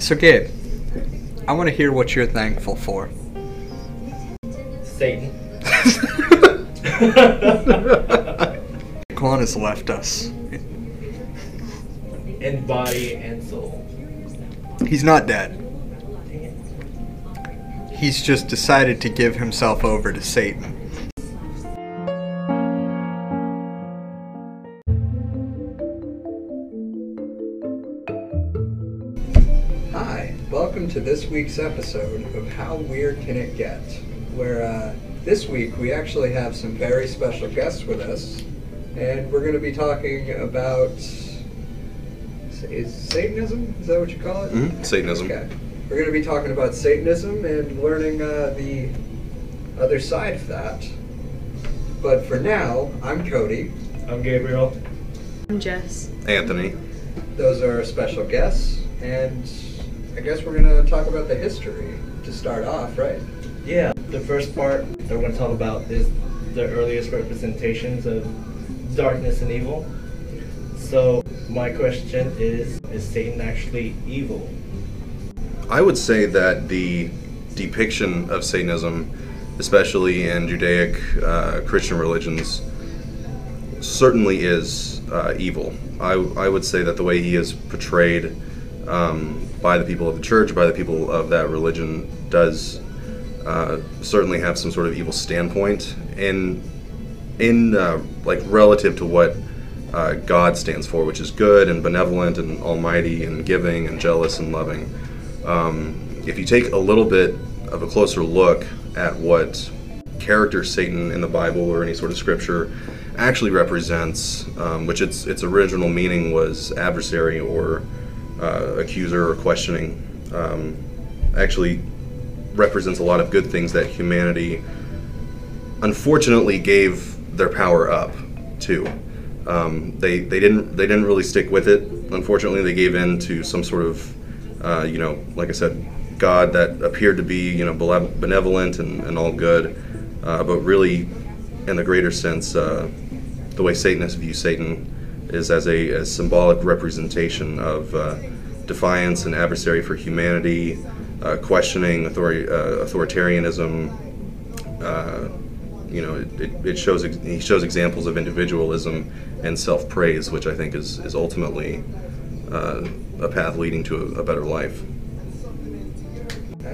So, Gabe, I want to hear what you're thankful for. Satan. Quan has left us. In body and soul. He's not dead. He's just decided to give himself over to Satan. Week's episode of How Weird Can It Get? Where uh, this week we actually have some very special guests with us, and we're going to be talking about. Is Satanism? Is that what you call it? Mhm, Satanism. Okay. We're going to be talking about Satanism and learning uh, the other side of that. But for now, I'm Cody. I'm Gabriel. I'm Jess. Anthony. Those are our special guests, and I guess we're going to talk about the history to start off, right? Yeah, the first part that we're going to talk about is the earliest representations of darkness and evil. So, my question is Is Satan actually evil? I would say that the depiction of Satanism, especially in Judaic uh, Christian religions, certainly is uh, evil. I, I would say that the way he is portrayed um, by the people of the church, by the people of that religion, does uh, certainly have some sort of evil standpoint in in uh, like relative to what uh, God stands for, which is good and benevolent and almighty and giving and jealous and loving. Um, if you take a little bit of a closer look at what character Satan in the Bible or any sort of scripture actually represents, um, which its its original meaning was adversary or uh, accuser or questioning, um, actually represents a lot of good things that humanity unfortunately gave their power up to. Um, they they didn't they didn't really stick with it. Unfortunately, they gave in to some sort of uh, you know, like I said, God that appeared to be you know benevolent and, and all good, uh, but really, in the greater sense, uh, the way Satanists view Satan is as a, a symbolic representation of uh, defiance and adversary for humanity, uh, questioning authori- uh, authoritarianism. Uh, you know, it, it, shows he shows examples of individualism and self praise, which I think is is ultimately uh, a path leading to a, a better life.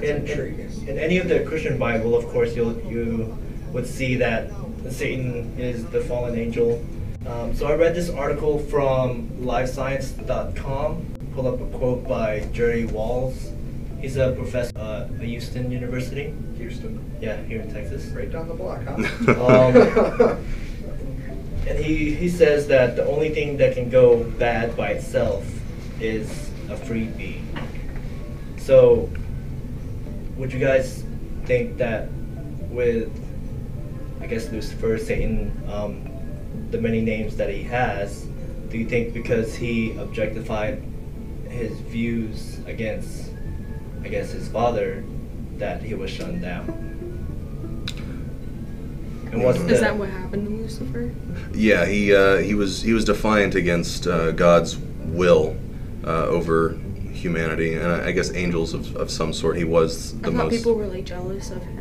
In, in, in any of the Christian Bible, of course, you'll, you would see that Satan is the fallen angel. Um, so I read this article from LiveScience.com. Pull up a quote by Jerry Walls. He's a professor uh, at Houston University. Houston. Yeah, here in Texas. Right down the block, huh? Um, And he, he says that the only thing that can go bad by itself is a freebie. So, would you guys think that with, I guess, Lucifer, Satan, um, the many names that he has, do you think because he objectified his views against, I guess, his father, that he was shunned down? And what's Is the- that what happened to Lucifer? Yeah, he uh, he was he was defiant against uh, God's will uh, over humanity, and I, I guess angels of, of some sort. He was the I thought most people were like jealous of him.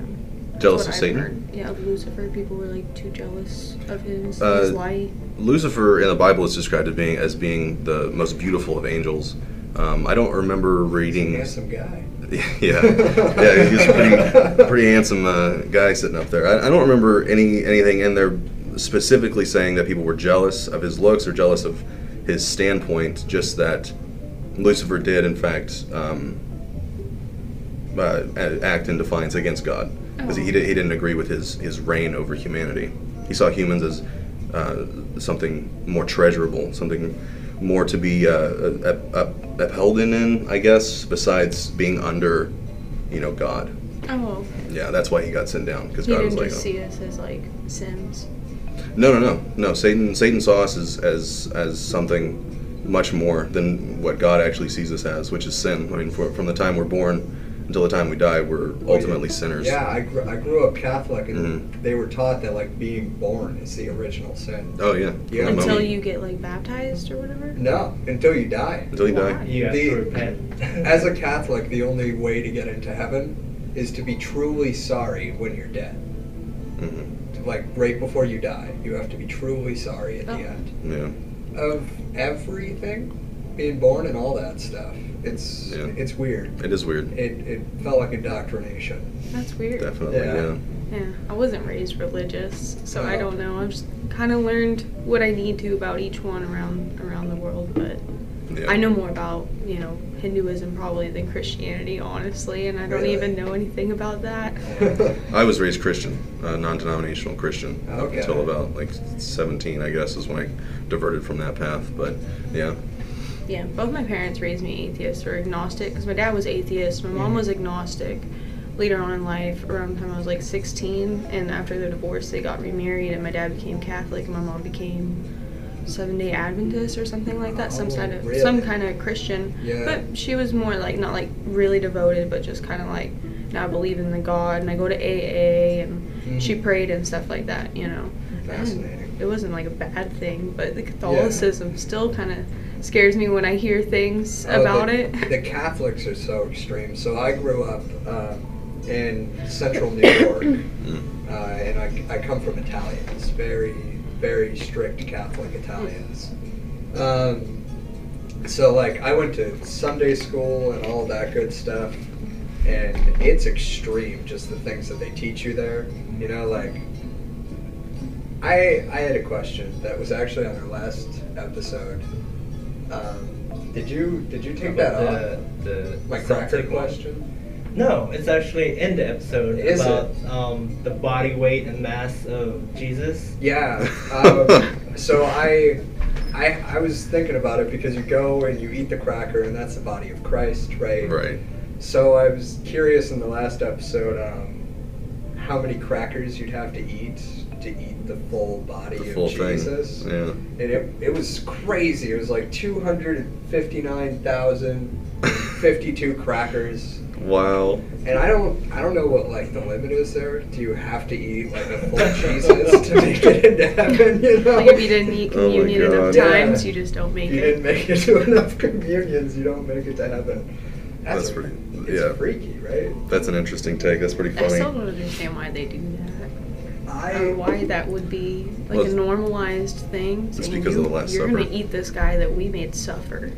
That's Jealous of I've Satan? heard. Yeah, of Lucifer. People were like too jealous of his, Uh, his light. Lucifer in the Bible is described as being as being the most beautiful of angels. Um, I don't remember reading. Handsome guy. yeah, yeah, he's a pretty, pretty handsome uh, guy sitting up there. I, I don't remember any anything in there specifically saying that people were jealous of his looks or jealous of his standpoint. Just that Lucifer did, in fact, um, uh, a- act in defiance against God because he, Oh. he didn't agree with his his reign over humanity. He saw humans as uh, something more treasurable, something more to be uh, up, up, upheld in, in, I guess, besides being under, you know, God. Oh, Yeah, that's why he got sent down because God didn't was like, just oh. see us as like Sims. no, no, no, no. Satan, Satan saw us as, as as something much more than what God actually sees us as, which is sin. I mean, for, from the time we're born, until the time we die, we're ultimately sinners. Yeah, I, gr- I grew up Catholic, and Mhm. they were taught that like being born is the original sin. Oh yeah. Yeah. Until moment- you get like baptized or whatever. No, until you die. Until you Why? die. You have The- to repent. As a Catholic, the only way to get into heaven is to be truly sorry when you're dead. Mm-hmm. Like right before you die, you have to be truly sorry at Oh. the end Yeah. of everything, being born and all that stuff. It's Yeah. it's weird. It is weird. It it felt like indoctrination. That's weird. Definitely. Yeah. Yeah. Yeah, I wasn't raised religious, so I don't know. I've just kind of learned what I need to about each one around around the world, but Yeah. I know more about you know Hinduism probably than Christianity, honestly, and I don't Really? even know anything about that. I was raised Christian, uh, non-denominational Christian, up Okay. until about like 17, I guess, is when I diverted from that path. But yeah, Yeah, both my parents raised me atheist or agnostic because my dad was atheist, my mom Mhm. was agnostic. Later on in life, around the time I was like 16, and after their divorce, they got remarried, and my dad became Catholic, and my mom became Seven Day Adventist or something like that, some Oh, kind of really? some kind of Christian. Yeah. But she was more like not like really devoted, but just kind of like now I believe in the God, and I go to AA, and she Mhm. prayed and stuff like that, you know. And Fascinating. It wasn't like a bad thing, but the Catholicism still kind of scares me when I hear things Oh, about the, it. The Catholics are so extreme. So I grew up um, in central New York, Mm. uh, and I, I come from Italians, very, very strict Catholic Italians. Um, so, like, I went to Sunday school and all that good stuff, and it's extreme, just the things that they teach you there. You know, like, I, I had a question that was actually on our last episode. Um, did you did you take that About off? the, the My cracker Celtic one. question. No, it's actually in the episode Is about it? um, the body weight and mass of Jesus. Yeah. Um, so I, I, I was thinking about it because you go and you eat the cracker, and that's the body of Christ, right? right. So I was curious in the last episode um, how many crackers you'd have to eat to eat the full body The of full Jesus. thing. Yeah. And it, it was crazy. It was like 259,052 crackers. Wow. And I don't, I don't know what like the limit is there. Do you have to eat like a full Jesus to make it into heaven? You know, Like if you didn't eat Oh communion enough times, Yeah. you just don't make you it. didn't make it to enough communions, you don't make it to heaven. That's a- pretty- It's yeah. freaky, right? That's an interesting take. That's pretty funny. I still don't understand why they do that. I Or why that would be like Well, a normalized thing. it's because you, of the Last You're Supper. gonna eat this guy that we made suffer.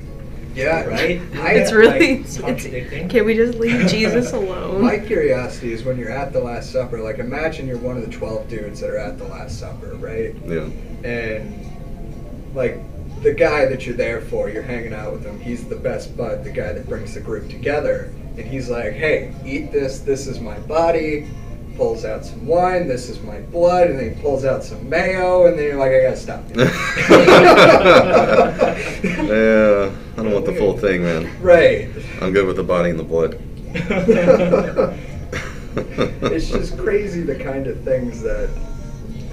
yeah, Right? I, It's really. like, it's- contradicting. can we just leave Jesus alone? My curiosity is when you're at the Last Supper. Like, imagine you're one of the twelve dudes that are at the Last Supper, right? Yeah. and like the guy that you're there for, you're hanging out with him. He's the best bud, the guy that brings the group together. And he's like, "Hey, eat this. This is my body." Pulls out some wine. This is my blood, and then he pulls out some mayo, and then you're like, "I gotta stop." yeah. I don't want the full thing, man. right. I'm good with the body and the blood. it's just crazy the kind of things that,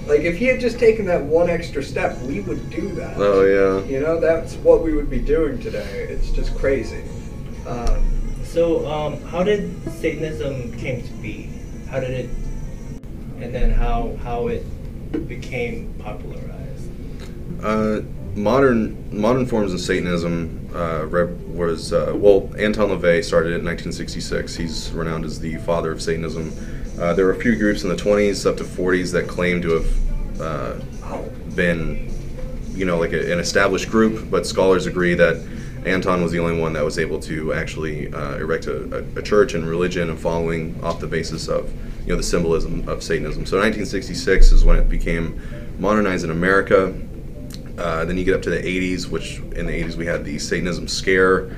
like, if he had just taken that one extra step, we would do that. Oh yeah. You know, that's what we would be doing today. It's just crazy. Um, So, um, how did Satanism came to be? How did it, and then how how it became popularized? Uh, modern modern forms of Satanism uh, was uh, well. Anton LaVey started it in 1966. He's renowned as the father of Satanism. Uh, there were a few groups in the 20s up to 40s that claimed to have uh, been, you know, like a, an established group, but scholars agree that Anton was the only one that was able to actually uh, erect a, a, a church and religion and following off the basis of, you know, the symbolism of Satanism. So 1966 is when it became modernized in America. Uh, then you get up to the 80s, which in the 80s we had the Satanism scare.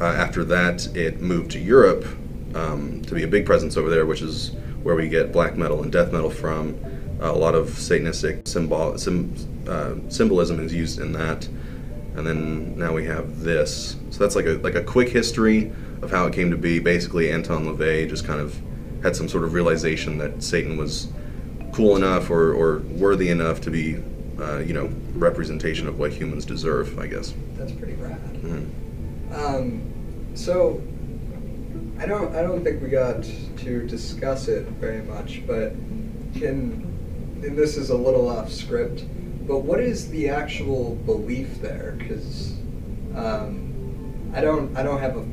Uh, after that, it moved to Europe um, to be a big presence over there, which is where we get black metal and death metal from. a lot of Satanistic symbol, sim, uh, symbolism is used in that. And then now we have this. So that's like a like a quick history of how it came to be. Basically, Anton LaVey just kind of had some sort of realization that Satan was cool enough or, or worthy enough to be, uh, you know, representation of what humans deserve. I guess. that's pretty rad. Mhm. Um, so, I don't I don't think we got to discuss it very much, but can and this is a little off script, but what is the actual belief there? Because um, I don't I don't have a,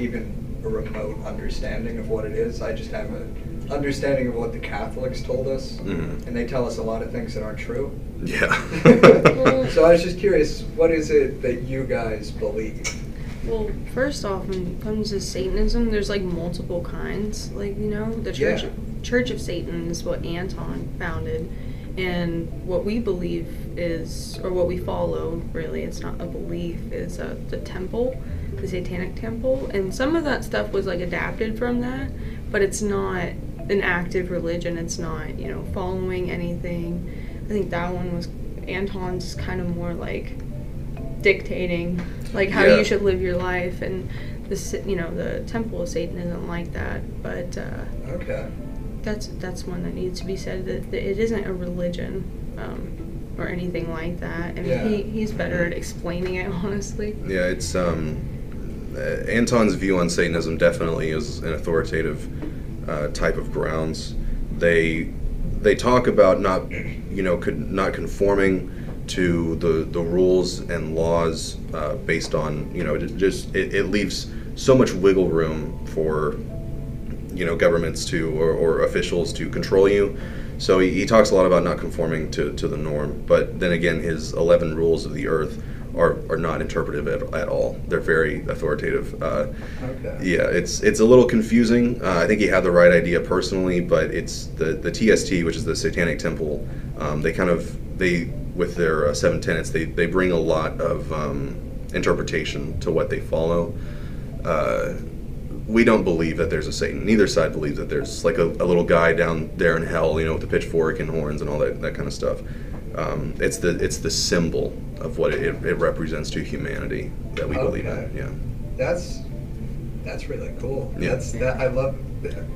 even a remote understanding of what it is. I just have an understanding of what the Catholics told us, Mhm. and they tell us a lot of things that aren't true. Yeah. so I was just curious, what is it that you guys believe? Well, first off, when it comes to Satanism, there's like multiple kinds. Like you know, the Church Yeah. Church of Satan is what Anton founded, and what we believe is, or what we follow, really, it's not a belief, is uh, the temple, the Satanic temple, and some of that stuff was like adapted from that, but it's not an active religion. It's not you know following anything. I think that one was Anton's kind of more like dictating like how Yeah. you should live your life and the you know the temple of satan isn't like that but uh, Okay. That's that's one that needs to be said that, that it isn't a religion um, or anything like that i mean Yeah. he, he's better at explaining it honestly Yeah, it's um, uh, Anton's view on Satanism definitely is an authoritative uh, type of grounds. They they talk about not you know could not conforming to the the rules and laws uh, based on you know just it, it leaves so much wiggle room for you know governments to or, or officials to control you. So he, he talks a lot about not conforming to, to the norm. But then again, his eleven rules of the earth are, are not interpretive at, at all. They're very authoritative. Uh, Okay. yeah, it's it's a little confusing. Uh, I think he had the right idea personally, but it's the the TST, which is the Satanic Temple. Um, they kind of they with their uh, seven tenets, they they bring a lot of um, interpretation to what they follow. We don't believe that there's a Satan. Neither side believes that there's like a, a little guy down there in hell, you know, with a pitchfork and horns and all that, that kind of stuff. Um, it's the it's the symbol of what it, it represents to humanity that we believe in. Yeah. That's that's really cool. Yeah. That's that I love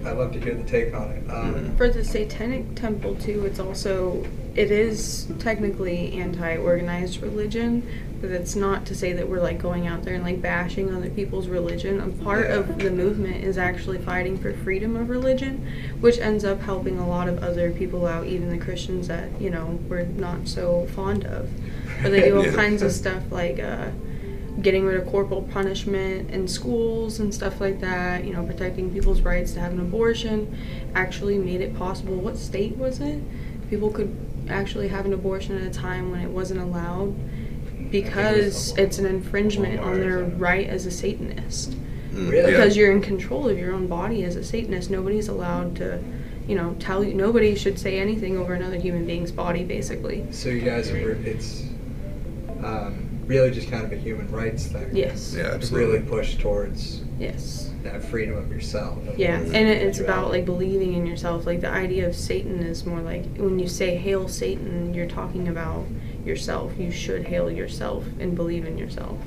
I love to hear the take on it. Um, Mhm. for the satanic temple too it's also it is technically anti-organized religion it's not to say that we're like going out there and like bashing other people's religion a part Yeah. of the movement is actually fighting for freedom of religion which ends up helping a lot of other people out even the christians that you know we're not so fond of but they do all Yeah. kinds of stuff like uh getting rid of corporal punishment in schools and stuff like that, you know, protecting people's rights to have an abortion, actually made it possible. What state was it? People could actually have an abortion at a time when it wasn't allowed because it's an infringement on their right as a Satanist. Mm, Really? Because you're in control of your own body as a Satanist. Nobody's allowed to, you know, tell you, nobody should say anything over another human being's body, basically. so you guys are it's um, really just kind of a human rights thing. Yes. Yeah, To absolutely. really push towards Yes. that freedom of yourself. Yeah, and it, it's about like believing in yourself. Like the idea of Satan is more like when you say "Hail Satan," you're talking about yourself. You should hail yourself and believe in yourself.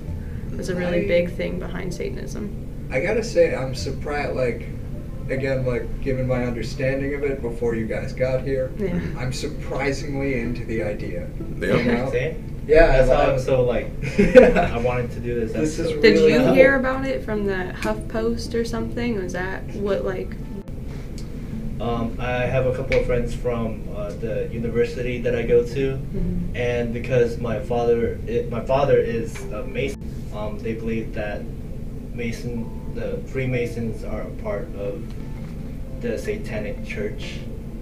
It's a really I- big thing behind Satanism. I gotta say, I'm surprised. Like, again, like given my understanding of it before you guys got here, Yeah. I'm surprisingly into the idea. Yeah. You know? Yeah, That's I how I'm so like. I wanted to do this. This is episode. Did you cool. hear about it from the HuffPost or something? Was that what like? Um, I have a couple of friends from uh, the university that I go to, Mhm. and because my father, i my father is a Mason, um, they believe that Mason, the Freemasons are a part of the Satanic Church,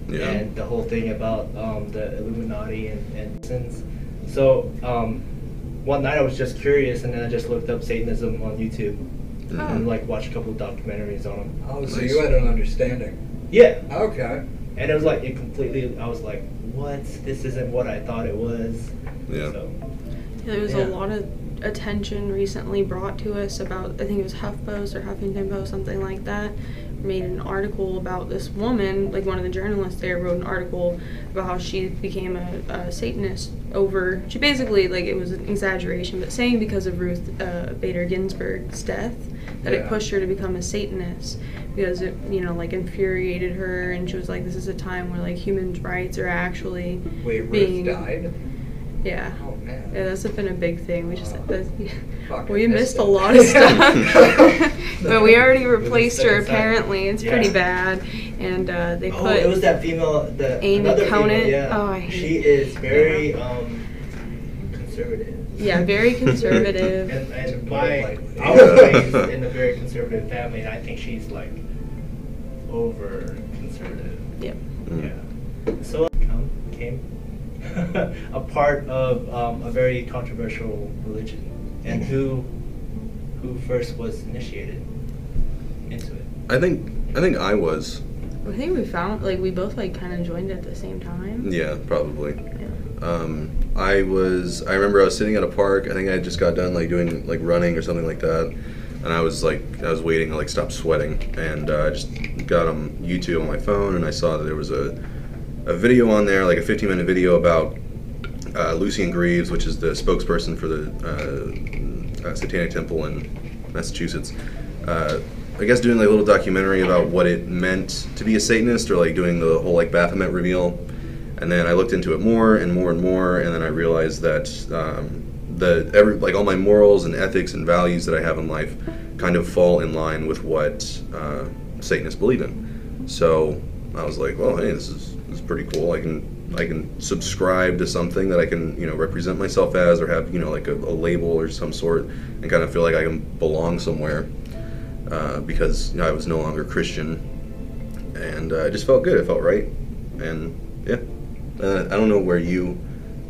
Yeah. and the whole thing about um, the Illuminati and, and Masons. So um, one night I was just curious, and then I just looked up Satanism on YouTube, Mhm. and like watched a couple of documentaries on them. Oh, so Nice. you had an understanding. Yeah, Okay. and it was like it completely. I was like, "What? This isn't what I thought it was." Yeah. So, There was Yeah. a lot of attention recently brought to us about I think it was HuffPost or Huffington Post, something like that, made an article about this woman, like one of the journalists there wrote an article about how she became a, a Satanist over she basically like it was an exaggeration, but saying because of Ruth uh, Bader Ginsburg's death that Yeah. it pushed her to become a Satanist because it you know like infuriated her and she was like this is a time where like human rights are actually Wait, Ruth being died? Yeah. Oh man. Yeah, that's been a big thing. We just that's, Fuck, we missed missed a lot of stuff, but we already replaced her. Apparently, it's Yeah. pretty bad, and uh, they oh, put it was that female, the Amy another Conant. female, yeah. Oh, I hate she is very Yeah. um, conservative. yeah, very conservative. And, and my. I was raised in a very conservative family, and I think she's like over conservative. yep. Mm. Yeah. So come came a part of um, a very controversial religion, and who who first was initiated into it? I think I think I was. I think we found like we both like kind of joined at the same time. Yeah, probably. Yeah. Um, I was. I remember I was sitting at a park. I think I just got done like doing like running or something like that, and I was like I was waiting to like stop sweating, and uh, I just got on YouTube on my phone, and I saw that there was a a video on there, like a 15 minute video about uh, Lucien Greaves, which is the spokesperson for the uh, uh, Satanic Temple in Massachusetts. Uh, I guess doing like a little documentary about what it meant to be a Satanist, or like doing the whole like Baphomet reveal. And then I looked into it more and more and more, and then I realized that um, the every like all my morals and ethics and values that I have in life kind of fall in line with what uh, Satanists believe in. So I was like, well, hey, this is this is pretty cool. I can I can subscribe to something that I can you know represent myself as, or have you know like a, a label or some sort, and kind of feel like I can belong somewhere uh, because you know, I was no longer Christian, and uh, it just felt good. It felt right, and yeah. Uh, I don't know where you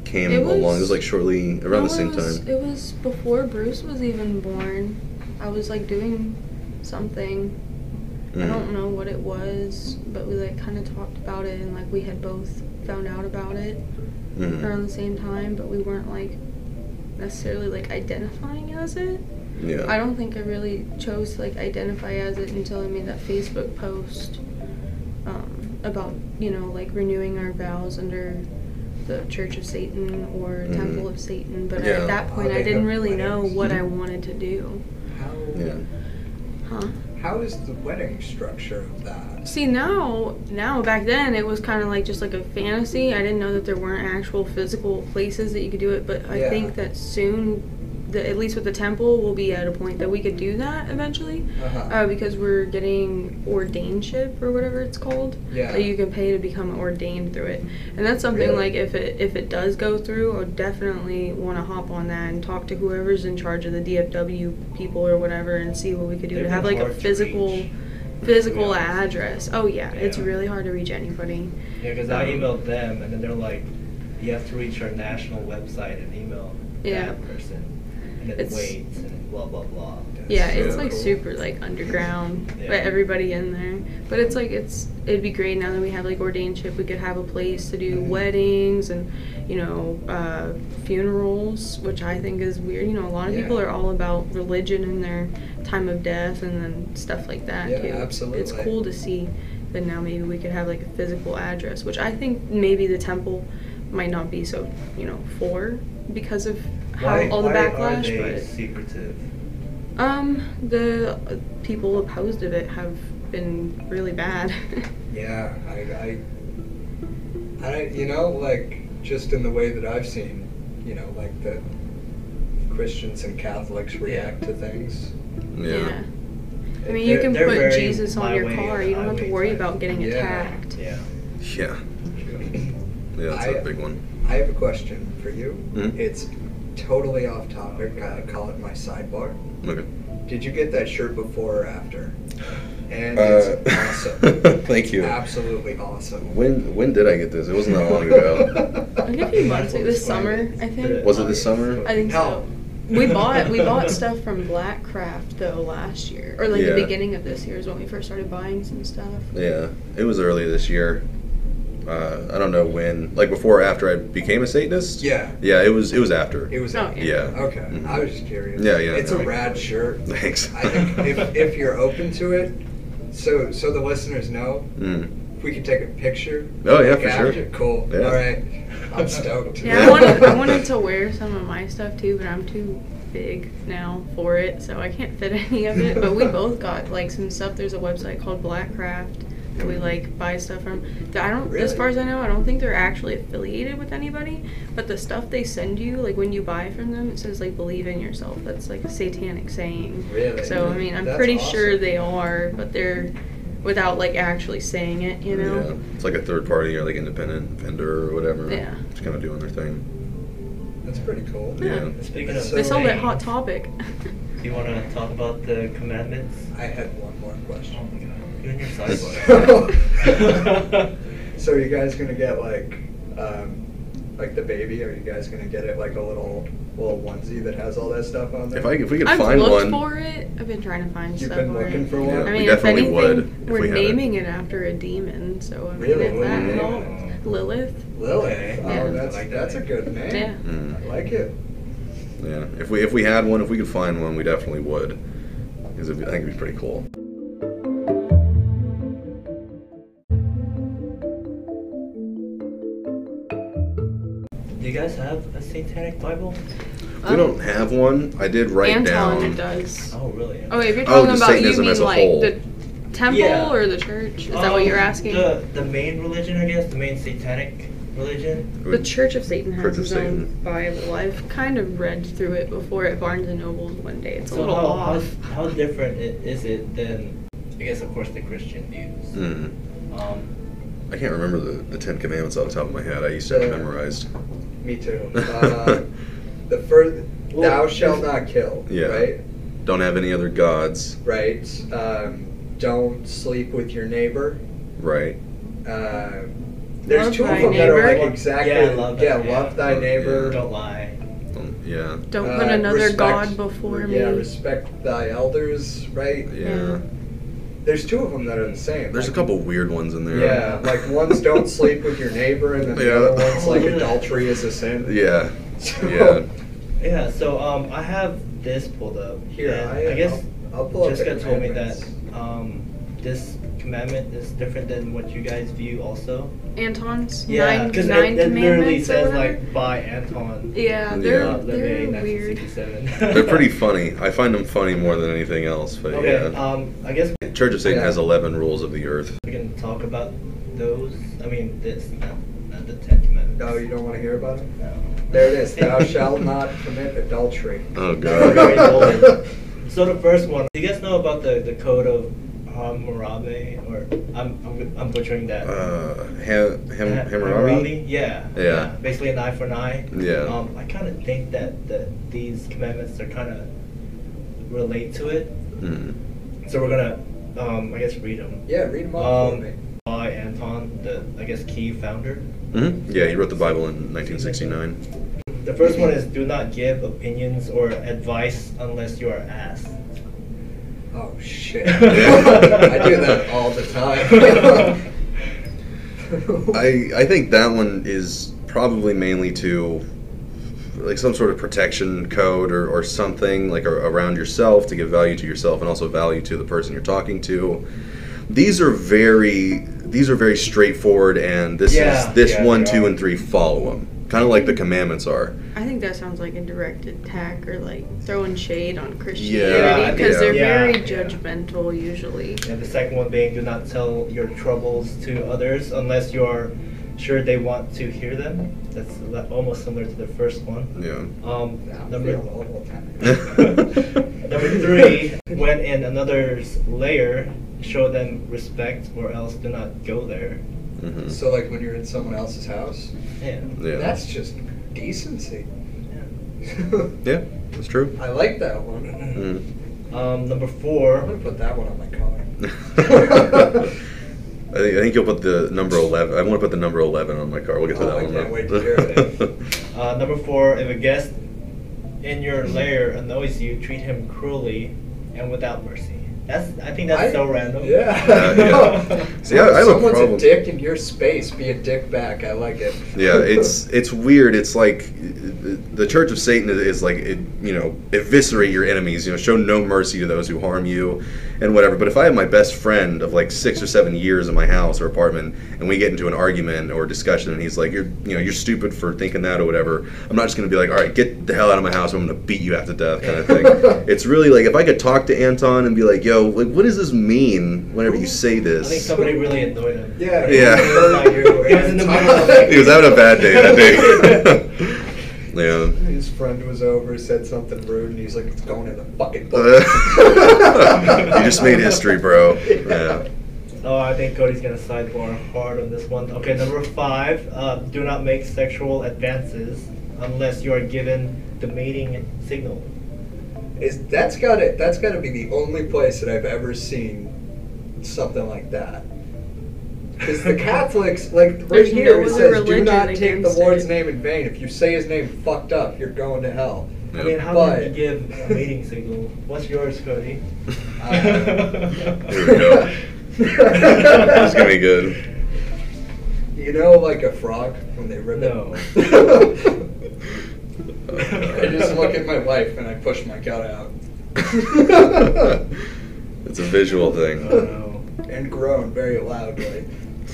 came It along. It was- was like shortly around No, the same it was, time. It was before Bruce was even born. I was like doing something. I Mm. don't know what it was, but we like kind of talked about it and like we had both found out about it Mhm. around the same time, but we weren't like necessarily like identifying as it. Yeah. I don't think I really chose to like identify as it until I made that Facebook post um, about you know like renewing our vows under the Church of Satan or Mhm. Temple of Satan. But Yeah. at that point, I didn't really know what I wanted to do. How, Yeah. Huh? How is the wedding structure of that? See now, now back then it was kind of like just like a fantasy. I didn't know that there weren't actual physical places that you could do it, but I Yeah. think that soon, the, at least with the temple, we'll be at a point that we could do that eventually. Uh-huh. Uh, because we're getting ordainship or whatever it's called. Yeah. That you can pay to become ordained through it, and that's something Really? like if it if it does go through, I would definitely want to hop on that and talk to whoever's in charge of the DFW people or whatever and see what we could do They've to have like a physical physical To be honest. address. Oh yeah, it's really hard to reach anybody. Yeah, because I Um, emailed them, and then they're like, "You have to reach our national website and email Yeah. that person, and then It's- wait, and blah blah blah." Yeah, so it's like cool. super like underground, Yeah. but everybody in there. But it's like it's it'd be great now that we have like ordainship. We could have a place to do Mhm. weddings and you know uh, funerals, which I think is weird. You know, a lot of people are all about religion and their time of death and then stuff like that Yeah, too. It's cool to see that now maybe we could have like a physical address, which I think maybe the temple might not be so you know for because of how Why, all the why backlash, are they but. secretive? Um, the uh, people opposed of it have been really bad. Yeah, I, I, I, you know, like just in the way that I've seen, you know, like the Christians and Catholics react to things. Yeah. I mean, you They're- can they're put Jesus on your car. You don't have to worry type. about getting Yeah. attacked. Yeah. Yeah. Yeah, that's I- a big one. I have a question for you. Mhm. It's totally off topic. I call it my sidebar. Okay. Did you get that shirt before or after? And Uh, it's awesome. Thank you. Absolutely awesome. When when did I get this? It wasn't that long ago. Like a few months, ago, this summer, I think. Was it this summer? I think No. so. We bought we bought stuff from Blackcraft though last year, or like Yeah. the beginning of this year is when we first started buying some stuff. Yeah, it was early this year. Uh, I don't know when, like before or after I became a Satanist. Yeah. Yeah, it was. It was after. Oh, It was. Yeah. Okay. Mhm. I was just curious. Yeah, yeah, It's no, a I- rad shirt. Thanks. I think if, if you're open to it, so so the listeners know, Mm. if we could take a picture. Oh, yeah, like, for sure. after, Cool. Yeah. All right. I'm stoked. Yeah, I wanted I wanted to wear some of my stuff too, but I'm too big now for it, so I can't fit any of it. But we both got like some stuff. There's a website called Blackcraft that we like buy stuff from. I don't, as far as I know, I don't think they're actually affiliated with anybody. But the stuff they send you, like when you buy from them, it says like "believe in yourself." That's like a satanic saying. Really? So I mean, I'm That's pretty awesome. sure they are, but they're without like actually saying it. You know. Yeah, it's like a third party or like independent vendor or whatever. Yeah. Just kind of doing their thing. That's pretty cool. Yeah. Speaking of So- They sold it Hot Topic. Do you want to talk about the commandments? I had one more Oh question. my god, you and your sidebar. so you guys gonna get like, um, like the baby? Are you guys gonna get it like a little little onesie that has all that stuff on there? If I if we could I've find looked one, for it. I've been trying to find You've stuff been for looking it. for one? Yeah, I we mean, definitely if anything, would if we're we had it. naming it. after a demon, so I mean, Really? if that Ooh. helps. Lilith. Lily. Okay. Oh, Yeah. that's like that's a good name. Yeah. Mm. I like it. yeah, if we if we had one, if we could find one, we definitely would. Because I think it'd be pretty cool. Do you guys have a satanic Bible? we don't have one. I did write Um, Anton down. does. Oh, really? Oh, if you're Oh, talking just about, you Satanism mean as a like whole. the temple Yeah. or the church? Is that what Um, you're asking? The, the main religion, I guess, the main satanic religion. The Church of Satan has Church of its own Satan. Bible. I've kind of read through it before at Barnes and Nobles one day. It's a So little how, off. How, how different i- is it than, I guess, of course, the Christian views? Mm. Um, I can't remember the, the Ten Commandments off the top of my head. I used to have it memorized. Me too. Uh, the first, thou Well, shalt not kill. Yeah. Right. Don't have any other gods. Right. Um, don't sleep with your neighbor. Right. Um, there's Love two of thy them that are like exactly. Yeah, love thy- yeah, yeah. love thy neighbor. don't lie. Um, yeah. Don't Uh, put another respect- god before me. Yeah, respect thy elders. Right. Yeah. Yeah. There's two of them that are the same. There's a couple weird ones in there. Yeah, like one's don't sleep with your neighbor, and then the Yeah. other one's like adultery is a sin. Yeah. So- Yeah. Yeah, so um, I have this pulled up. Here, and I, I guess I'll, I'll pull Jessica the told me that um, this commandment is different than what you guys view also. Anton's Yeah, nine, because nine it, it literally commandments or says whatever. like by Anton. yeah, they're, uh, they're LaVey, weird. They're pretty funny. I find them funny more than anything else. But Okay, yeah. um, I guess Church of Satan Yeah. has 11 rules of the earth. we can talk about those. I mean, this, not, not the Ten Commandments. No, you don't want to hear about it? No. There it is. Thou shalt not commit adultery. Oh, God. So the first one, do you guys know about the, the code of Hammurabi? Or I'm, I'm, I'm butchering that. Uh, ha- Ham- Ha- Hammurabi? Yeah. Yeah. Basically an eye for an eye. Yeah. Um, I kind of think that, that these commandments are kind of relate to it. Mm. So we're gonna, um, I guess, read them. Yeah, read them off for Um, me. by Anton, the I guess key founder. hmm Yeah, he wrote the Bible in 1969. The first one is do not give opinions or advice unless you are asked. Oh shit! I do that all the time. I I think that one is probably mainly to like some sort of protection code or, or something like around yourself to give value to yourself and also value to the person you're talking to. These are very these are very straightforward and this Yeah, is this yeah, one two and three follow them kind of like the commandments are. I think that sounds like a direct attack or like throwing shade on Christianity because yeah. they're Yeah, very yeah. judgmental usually. And the second one being do not tell your troubles to others unless you are sure they want to hear them. That's almost similar to the first one. Yeah. Um, I'm number feeling old all the time. number three, when in another's lair, show them respect or else do not go there. Hmm So like when you're in someone else's house, Yeah. Yeah. that's just decency. yeah. yeah, that's true. I like that one. Mm. Um, number I'm gonna put that one on my car. I think, I think you'll put the number 11. I want to put the number 11 on my car. We'll get to Oh, that I one. can't though. wait to hear it. Uh, number four, if a guest in your lair annoys you, treat him cruelly and without mercy. That's I think that's I- so random. Yeah. Uh, yeah. See, I- I have a Someone's problem- a dick in your space. Be a dick back. I like it. yeah, it's it's weird. It's like the, the Church of Satan is, is like it, you know eviscerate your enemies. You know, show no mercy to those who harm you, and whatever. But if I have my best friend of like six or seven years in my house or apartment, and we get into an argument or discussion, and he's like, "You're you know you're stupid for thinking that or whatever," I'm not just gonna be like, "All right, get the hell out of my house. I'm gonna beat you half to death," kind of thing. it's really like if I could talk to Anton and be like, "Yo, like what does this mean whenever you say this? I this?" think somebody really annoyed him. Yeah. Yeah. He was in the middle of like- he was having a bad day that day. yeah. His friend was over, said something rude, and he's like, "It's going in the fucking book." you just made history, bro. Yeah. Oh, I think Cody's gonna sidebar hard on this one. Okay, number five. Uh, do not make sexual advances unless you are given the mating signal. Is that's got to That's got to be the only place that I've ever seen something like that. Because the Catholics, like right There's here, no it says, "Do not take the Lord's it." name in vain. If you say His name fucked up, you're going to hell." I mean, how But- did you give a mating signal? What's yours, Cody? Uh, Here we go. This is gonna be good. You know, like a frog when they rip No. it. I just look at my wife and I push my gut out. it's a visual thing. No. and groan very loudly,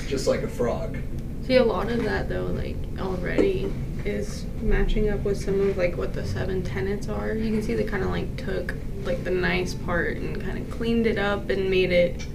just like a frog. See, a lot of that though, like already, is matching up with some of like what the seven tenets are. You can see they kind of like took like the nice part and kind of cleaned it up and made it,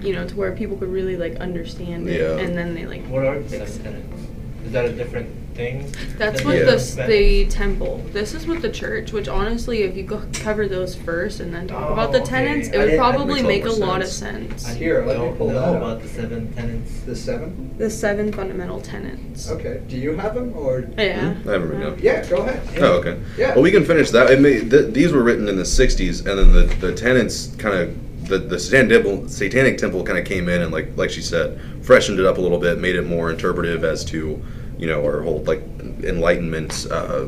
you know, to where people could really like understand it. Yeah. And then they like What are the fix seven tenets? Is that a different thing? That's than what Yeah. the events? the temple. This is what the church. Which honestly, if you go cover those first and then talk oh, about the Oh, okay. tenets, I it would didn't- I probably makes a lot make a more lot of sense. sense. I Here, let me don't pull know that up. about the seven tenets. The seven? The seven fundamental tenets. Okay. Do you have them or? Yeah. Hmm? I haven't written down. Yeah, go ahead. Oh, okay. Yeah. Well, we can finish that. It may, th- these were written in the '60s, and then the, the tenets kind of the the satanic temple, satanic temple kind of came in and like like she said, freshened it up a little bit, made it more interpretive as to you know our whole like enlightenment. Uh,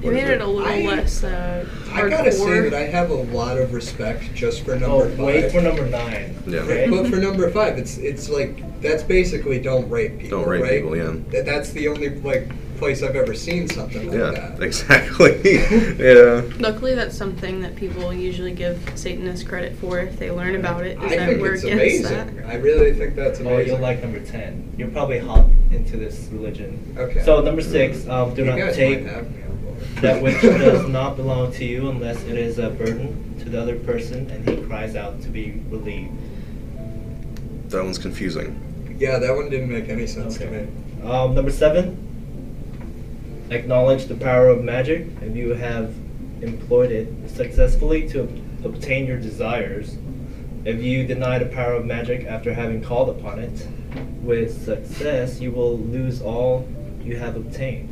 They what is made it a little I- less uh, I gotta say that I have a lot of respect just for Oh, number five. wait for number nine. Yeah. Okay. But for number five, it's it's like that's basically don't rape people. Don't rape right? people, yeah. That, that's the only like place I've ever seen something like yeah, that. exactly. yeah. Luckily, that's something that people usually give Satanists credit for if they learn about it. Is I that think we're it's against amazing. that. I really think that's amazing. Oh, amazing. you'll like number ten. You'll probably hop into this religion. Okay. So number six, um, do you not take might have me on board. that which does not belong to you unless it is a burden to the other person and he cries out to be relieved. That one's confusing. Yeah, that one didn't make any sense to me. Um, number seven, acknowledge the power of magic if you have employed it successfully to obtain your desires. If you deny the power of magic after having called upon it with success, you will lose all you have obtained.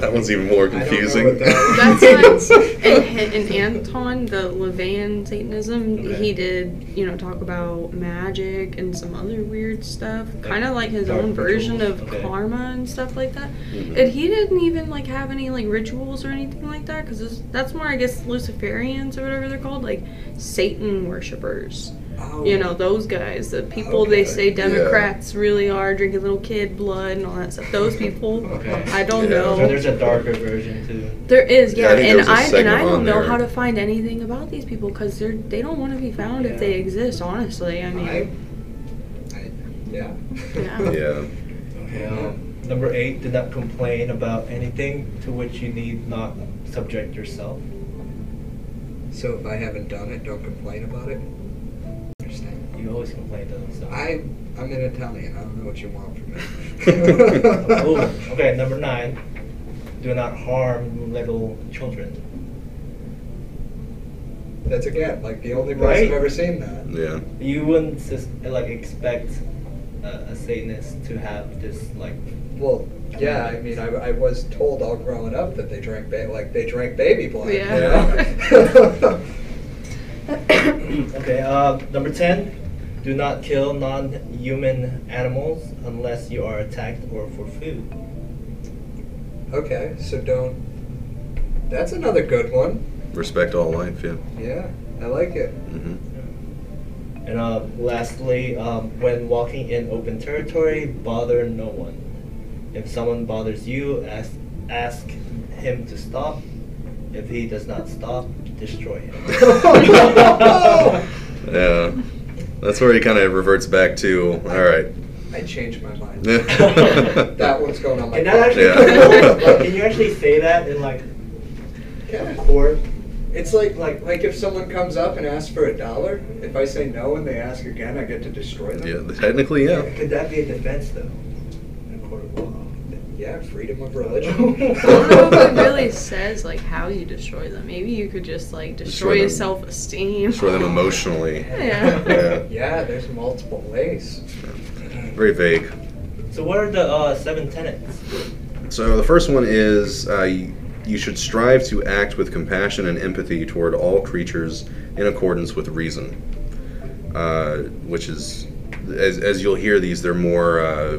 That one's even more I don't know confusing. what that That's one like in, in Anton, the LaVeyan Satanism, Okay. he did, you know, talk about magic and some other weird stuff. Kind of like his own version rituals? of Okay. karma and stuff like that. Mhm. And he didn't even like have any like rituals or anything like that because that's more, I guess, Luciferians or whatever they're called, like Satan worshippers. Oh. You know, those guys, the people they Okay. say Yeah. Democrats really are drinking little kid blood and all that stuff. Those people, Okay. I don't Yeah. know. So there's a darker version too. There is, Yeah, yeah, I and was a I and I don't know there. how to find anything about these people because they're they don't want to be found if they exist. Honestly, I mean, I, I, yeah. Yeah. yeah. Um, number eight, do not complain about anything to which you need not subject yourself. So if I haven't done it, don't complain about it. Understand? You always complain though. So. I, I'm an Italian. I don't know what you want from me. Oh, okay, number nine. Do not harm little children. That's again like the only place Right? I've ever seen that. Yeah. You wouldn't just, like expect uh, a Satanist to have this like. Well, yeah, I mean, I, I was told all growing up that they drank ba- like they drank baby blood. you Yeah. know? okay. Uh, number ten. Do not kill non-human animals unless you are attacked or for food. okay, so don't. That's another good one. Respect all life. Yeah. Yeah, I like it. hmm And uh, lastly, um, when walking in open territory, bother no one. If someone bothers you, ask ask him to stop. If he does not stop, destroy him. Yeah, that's where he kind of reverts back to. All right. I changed my mind. that that one's going on my Can that actually? Yeah. like, can you actually say that in like Yeah. court? It's like like like if someone comes up and asks for a dollar, if I say no and they ask again, I get to destroy them. Yeah, technically, yeah. Could that be a defense though? In a court of law. Yeah, freedom of religion. I don't know if it really says like how you destroy them. Maybe you could just like destroy, Destroy them. self-esteem. Destroy them emotionally. Yeah. Yeah. yeah, there's multiple ways. Very vague. So what are the uh, seven tenets? So the first one is uh, y- you should strive to act with compassion and empathy toward all creatures in accordance with reason. Uh, which is, as, as you'll hear these, they're more uh,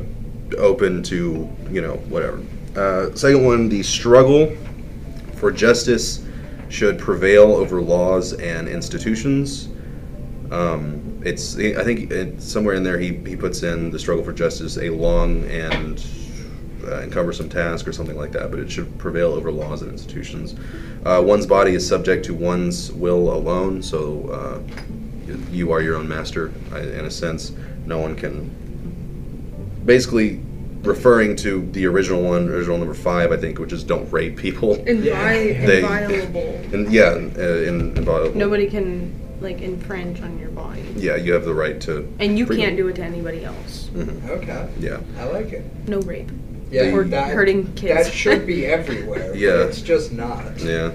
open to, you know, whatever. Uh, second one, the struggle for justice should prevail over laws and institutions. Um, it's I think somewhere in there he, he puts in the struggle for justice a long and uh, cumbersome task or something like that, but it should prevail over laws and institutions. Uh, one's body is subject to one's will alone, so uh, you are your own master in a sense. No one can. Basically, referring to the original one, original number five, I think, which is don't rape people. Invi- They- inviolable. And yeah, uh, in, inviolable. Nobody can like infringe on your body. Yeah, you have the right to. And you freedom. can't do it to anybody else. Mhm. Okay. Yeah. I like it. No rape. Yeah, Or that, hurting kids. That should be everywhere. but Yeah. It's just not. Yeah.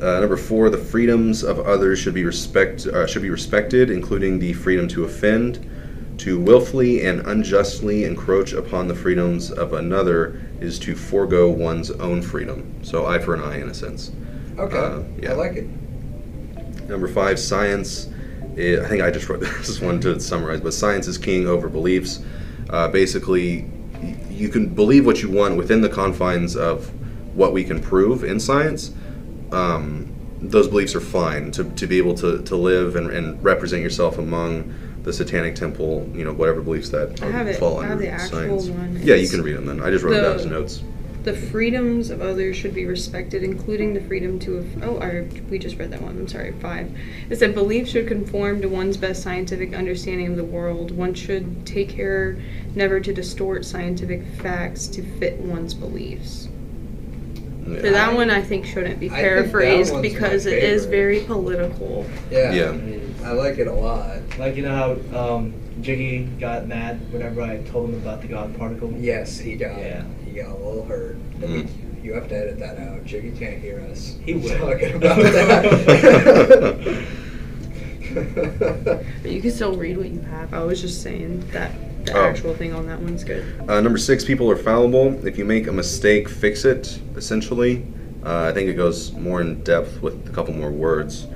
Uh, number four, the freedoms of others should be respect uh, should be respected, including the freedom to offend. To willfully and unjustly encroach upon the freedoms of another is to forego one's own freedom. So eye for an eye, in a sense. Okay. Uh, yeah. I like it. Number five, science. i I think I just wrote this one to summarize, but science is king over beliefs. Uh, basically, you can believe what you want within the confines of what we can prove in science. Um, those beliefs are fine to, to be able to, to live and, and represent yourself among the Satanic Temple, you know, whatever beliefs that I have it- fall I under have the actual science. one. Yeah, you It's can read them then. I just wrote it down the- as notes. The freedoms of others should be respected, including the freedom to. Oh, I, we just read that one. I'm sorry. Five. It said beliefs should conform to one's best scientific understanding of the world. One should take care never to distort scientific facts to fit one's beliefs. Yeah. So that one I think shouldn't be I think that paraphrased one's my because it is favorite. very political. Yeah. Yeah. I like it a lot. Like you know how um, Jiggy got mad whenever I told him about the God particle. Yes, he got Yeah. he got a little hurt. Mm. You have to edit that out. Jiggy can't hear us. He will. talking about that. But you can still read what you have. I was just saying that the Oh. actual thing on that one's good. Uh, number six, people are fallible. If you make a mistake, fix it, essentially. Uh, I think it goes more in depth with a couple more words,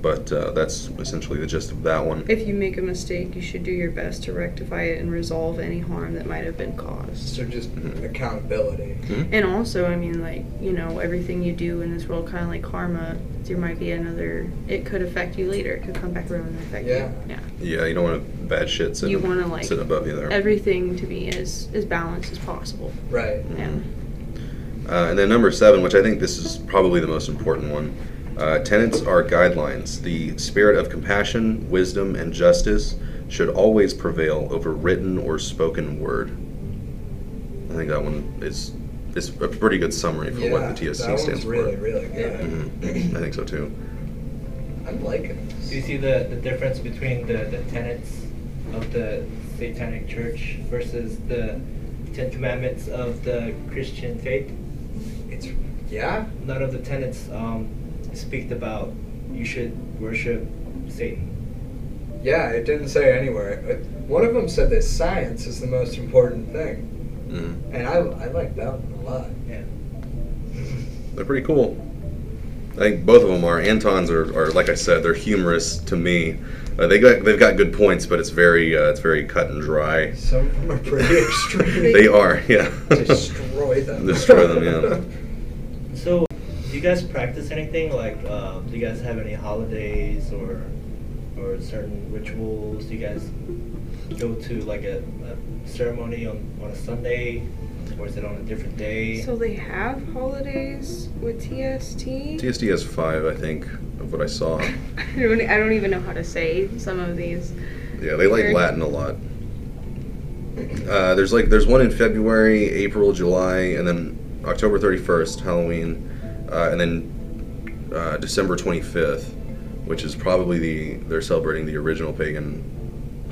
but uh, that's essentially the gist of that one. If you make a mistake, you should do your best to rectify it and resolve any harm that might have been caused. so just Mhm. accountability. Mhm. And also, I mean, like, you know, everything you do in this world, kind of like karma, there might be another, it could affect you later. It could come back around and affect Yeah. you. Yeah. Yeah, you don't want bad shit sitting, You wanna, like, sitting above you there. Everything to be as, as balanced as possible. Right. Yeah. Uh, and then number seven, which I think this is probably the most important one. Uh, tenets are guidelines. The spirit of compassion, wisdom, and justice should always prevail over written or spoken word. I think that one is is a pretty good summary for Yeah, what the TST that stands one's really, for. really good. Mhm. I think so too. I'm liking Do you see the, the difference between the, the tenets of the Satanic Church versus the Ten Commandments of the Christian faith? It's yeah. None of the tenets um, speak about you should worship Satan. Yeah, it didn't say anywhere. But One of them said that science is the most important thing, Mhm. and I, I like that one a lot. Yeah. They're pretty cool. I think both of them are. Anton's are, are like I said, they're humorous to me. Uh, they got they've got good points, but it's very uh, it's very cut and dry. Some of them are pretty extreme. They are, yeah. Destroy them. Destroy them, yeah. So, do you guys practice anything? Like, uh, do you guys have any holidays or or certain rituals? Do you guys go to like a, a ceremony on, on a Sunday? or is it on a different day? So they have holidays with TST. TSD has five, I think, of what I saw. I don't, I don't even know how to say some of these. Yeah, they like Latin a lot. Uh, there's like there's one in February, April, July, and then October 31st, Halloween, uh, and then uh, December 25th, which is probably the they're celebrating the original pagan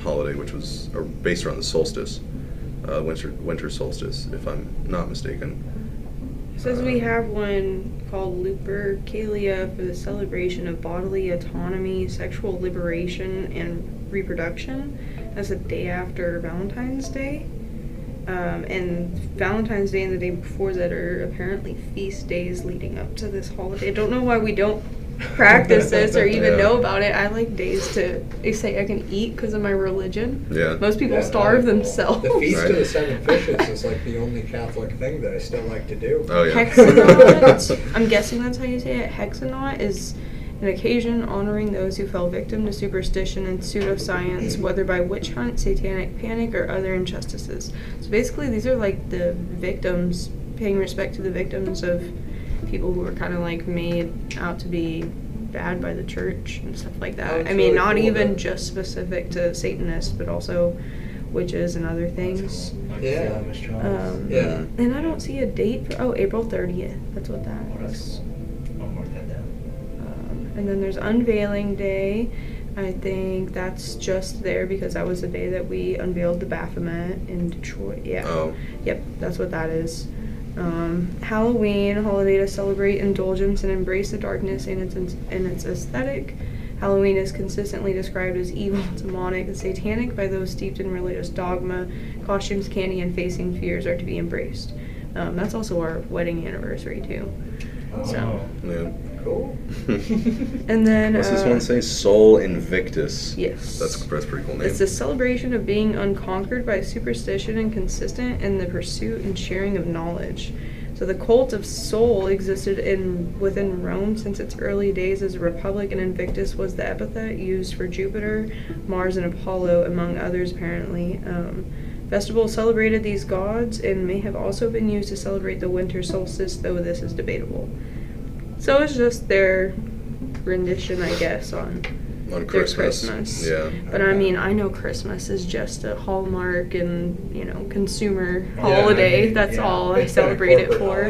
holiday, which was uh, based around the solstice, uh, winter winter solstice, if I'm not mistaken. It says we have one called Lupercalia for the celebration of bodily autonomy, sexual liberation, and reproduction. That's a day after Valentine's Day. Um, and Valentine's Day and the day before that are apparently feast days leading up to this holiday. I don't know why we don't practice this or even Yeah. know about it. I like days to they say I can eat because of my religion. Yeah. Most people Yeah, starve I- themselves. The Feast Right. of the Seven Fishes is like the only Catholic thing that I still like to do. Oh yeah. Hexennacht, I'm guessing that's how you say it. Hexennacht is an occasion honoring those who fell victim to superstition and pseudoscience, whether by witch hunt, satanic panic, or other injustices. So basically, these are like the victims, paying respect to the victims of people who were kind of like made out to be bad by the church and stuff like that. It's I mean, really not cool even that- just specific to Satanists, but also witches and other things. Like Yeah. Salem Um, Yeah. And I don't see a date for. Oh, April 30th. That's what that Oh, that's is. And then there's Unveiling Day. I think that's just there because that was the day that we unveiled the Baphomet in Detroit. Yeah. Oh. Yep, that's what that is. Um, Halloween, holiday to celebrate indulgence and embrace the darkness in its in its aesthetic. Halloween is consistently described as evil, demonic, and satanic by those steeped in religious dogma. Costumes, candy, and facing fears are to be embraced. Um, that's also our wedding anniversary too. So. Yeah. Cool. And then What's this uh, one say? Sol Invictus. Yes. That's that's a pretty cool name. It's the celebration of being unconquered by superstition and consistent in the pursuit and sharing of knowledge. So the cult of Soul existed in within Rome since its early days as a republic, and Invictus was the epithet used for Jupiter, Mars, and Apollo, among others. Apparently, um, festivals celebrated these gods and may have also been used to celebrate the winter solstice, though this is debatable. So it's just their rendition, I guess, on on their Christmas. Christmas. Yeah. But I mean, I know Christmas is just a hallmark and, you know, consumer Yeah, holiday. I mean, That's yeah, all I it's been a celebrate it for.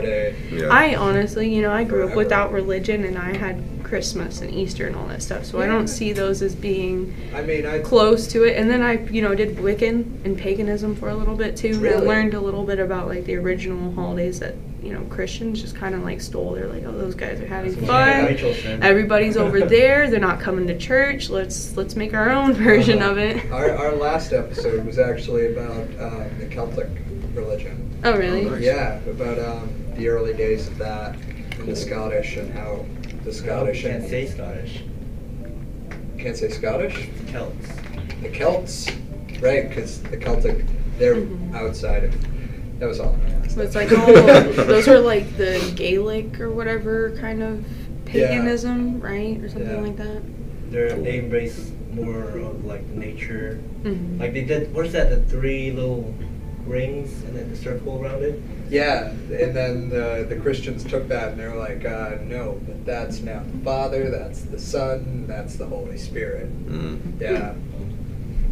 Yeah. I honestly, you know, I grew up without religion and I had Christmas and Easter and all that stuff. So I don't see those as being I mean, I close to it. And then I, you know, did Wiccan and paganism for a little bit too. And I Really? learned a little bit about like the original holidays that, you know, Christians just kind of like stole. They're like, oh, those guys are having That's fun. Everybody's over there. They're not coming to church. Let's let's make our own version of it. Our, our last episode was actually about um, the Celtic religion. Oh really? Nice. Yeah, about um, the early days of that and the Scottish and how the Scottish Can't and say Scottish. can't say Scottish. The Celts. The Celts, right? Because the Celtic, they're Mhm. outside of. That was all. So it's like episode. all those are like the Gaelic or whatever kind of Yeah. paganism, right, or something Yeah. like that. They're, they embrace more of like nature. Mhm. Like they did. What is that? The three little rings and then the circle around it. Yeah, and then the, the Christians took that and they were like, uh, no, but that's now the Father, that's the Son, that's the Holy Spirit. Mm. Yeah,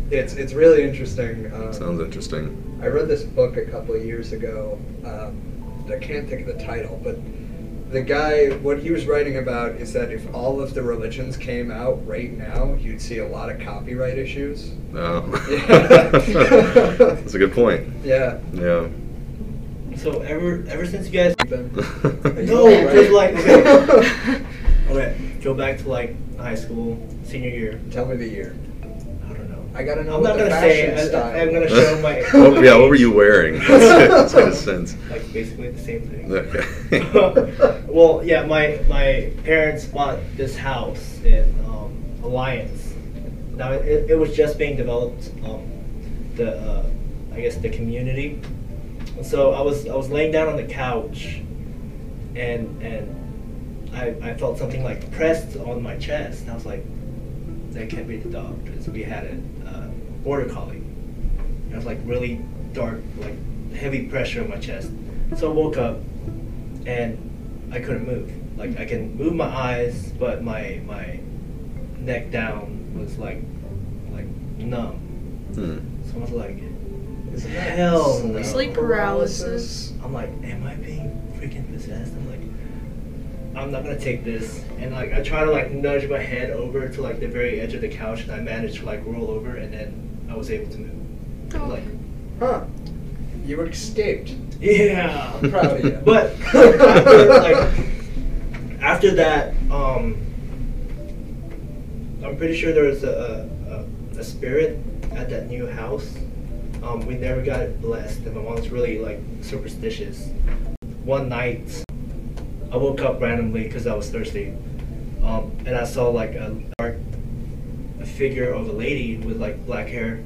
it's it's really interesting. Um, Sounds interesting. I read this book a couple of years ago. Um, I can't think of the title, but the guy, what he was writing about is that if all of the religions came out right now, you'd see a lot of copyright issues. No. Yeah. That's a good point. Yeah. Yeah. So ever ever since you guys No, No, just like right? okay, go back to like high school, senior year. Tell me the year. I don't know. I gotta know I'm what not the gonna say. fashion I, style. I, am gonna show my. oh, yeah, what were you wearing? Let's get a sense. Like basically the same thing. Okay. well, yeah, my my parents bought this house in um, Alliance. Now it, it was just being developed. Um, the uh, I guess the community. So I was I was laying down on the couch, and and I I felt something like pressed on my chest. And I was like, that can't be the dog because we had a uh, border collie. It was like really dark, like heavy pressure on my chest. So I woke up and I couldn't move. Like I can move my eyes, but my my neck down was like like numb. Hmm. So I was like, Isn't that Hell no. Sleep paralysis. I'm like, am I being freaking possessed? I'm like, I'm not gonna take this. And like, I try to like nudge my head over to like the very edge of the couch, and I manage to like roll over, and then I was able to move. Oh. Like, Huh. You escaped. yeah. I'm proud of you. But after, like, after that, um, I'm pretty sure there was a, a, a spirit at that new house. Um, we never got it blessed, and my mom's really like superstitious. One night, I woke up randomly because I was thirsty, um, and I saw like a dark a figure of a lady with like black hair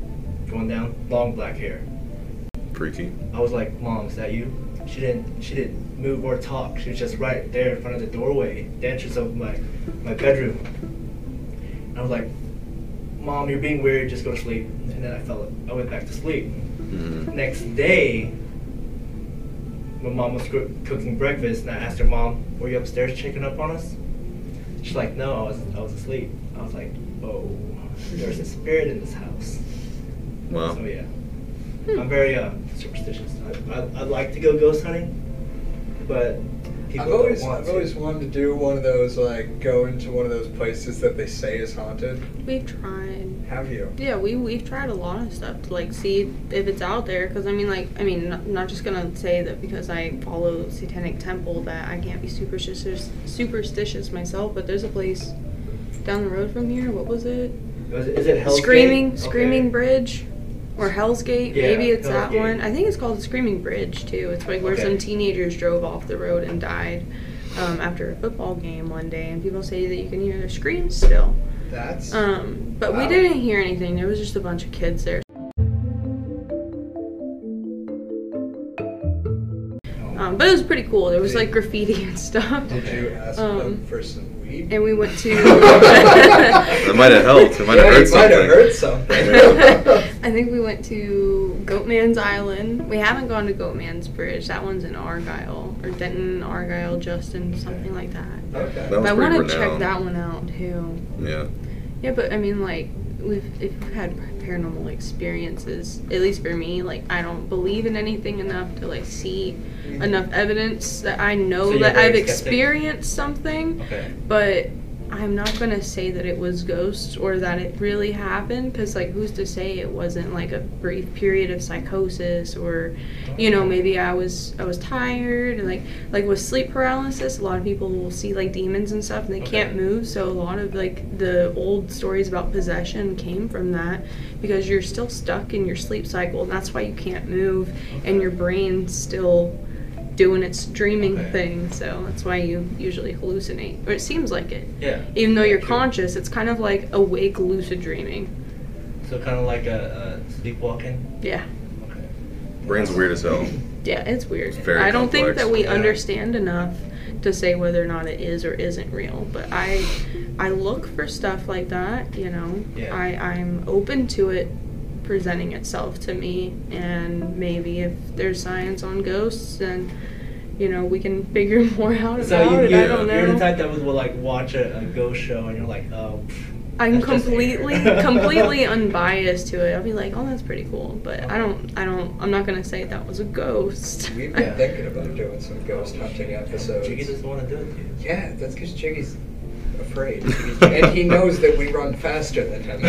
going down, long black hair. Freaky. I was like, "Mom, is that you?" She didn't. She didn't move or talk. She was just right there in front of the doorway, the entrance of my my bedroom. And I was like, "Mom, you're being weird. Just go to sleep." And then I fell. I went back to sleep. Hmm. Next day, my mom was cooking breakfast, and I asked her, "Mom, were you upstairs checking up on us?" She's like, "No, I was. I was asleep." I was like, "Oh, there's a spirit in this house." Wow. So yeah. Hmm. I'm very uh, superstitious. I, I, I'd like to go ghost hunting, but people I've always, don't want I've to. always wanted to do one of those, like, go into one of those places that they say is haunted. We've tried. Have you? Yeah, we we've tried a lot of stuff to like see if it's out there. Because I mean, like, I mean, not, not just gonna say that because I follow Satanic Temple that I can't be superstitious superstitious myself. But there's a place down the road from here. What was it? Is it, is it Hell's Screaming Gate? Screaming Okay. Bridge. Or Hell's Gate, Yeah, maybe it's Hell's that Gate. one. I think it's called Screaming Bridge too. It's like where Okay. some teenagers drove off the road and died um, after a football game one day, and people say that you can hear their screams still. That's. Um, but we didn't hear anything. There was just a bunch of kids there. Um, but it was pretty cool. There was like graffiti and stuff. Did you ask Um, them for some weed? And we went to. That might have helped. It might have yeah, hurt it might have something. hurt something. I think we went to Goatman's Island. We haven't gone to Goatman's Bridge. That one's in Argyle or Denton, Argyle, Justin, something like that. okay. That But was I want to check that one out too. Yeah. Yeah, but I mean, like, we've if we've had paranormal experiences, at least for me, like, I don't believe in anything enough to like see mm-hmm. enough evidence that I know So that I've skeptic? experienced something. Okay. But I'm not gonna say that it was ghosts or that it really happened, because like, who's to say it wasn't like a brief period of psychosis or, you know, maybe I was I was tired and like like with sleep paralysis, a lot of people will see like demons and stuff and they can't move. So a lot of like the old stories about possession came from that because you're still stuck in your sleep cycle and that's why you can't move and your brain's still doing its dreaming Okay. thing. So that's why you usually hallucinate, or it seems like it. Yeah. Even though you're True. conscious, it's kind of like awake lucid dreaming. So kind of like a, a sleepwalking. Yeah. Okay. Brain's weird as hell. Yeah, it's weird. very I don't think that we Yeah. understand enough to say whether or not it is or isn't real. But I I look for stuff like that, you know. Yeah. I, I'm open to it presenting itself to me and maybe if there's science on ghosts then you know, we can figure more out So about you, it. you, I don't know. you're the type that would, like watch a, a ghost show and you're like, oh. I'm completely completely unbiased to it. I'll be like, "Oh, that's pretty cool," but I don't I don't I'm not going to say that was a ghost. We've been Yeah. thinking about doing some ghost hunting episodes. Jiggy doesn't want to do it to. Yeah, that's because Jiggy's afraid. and he knows that we run faster than him.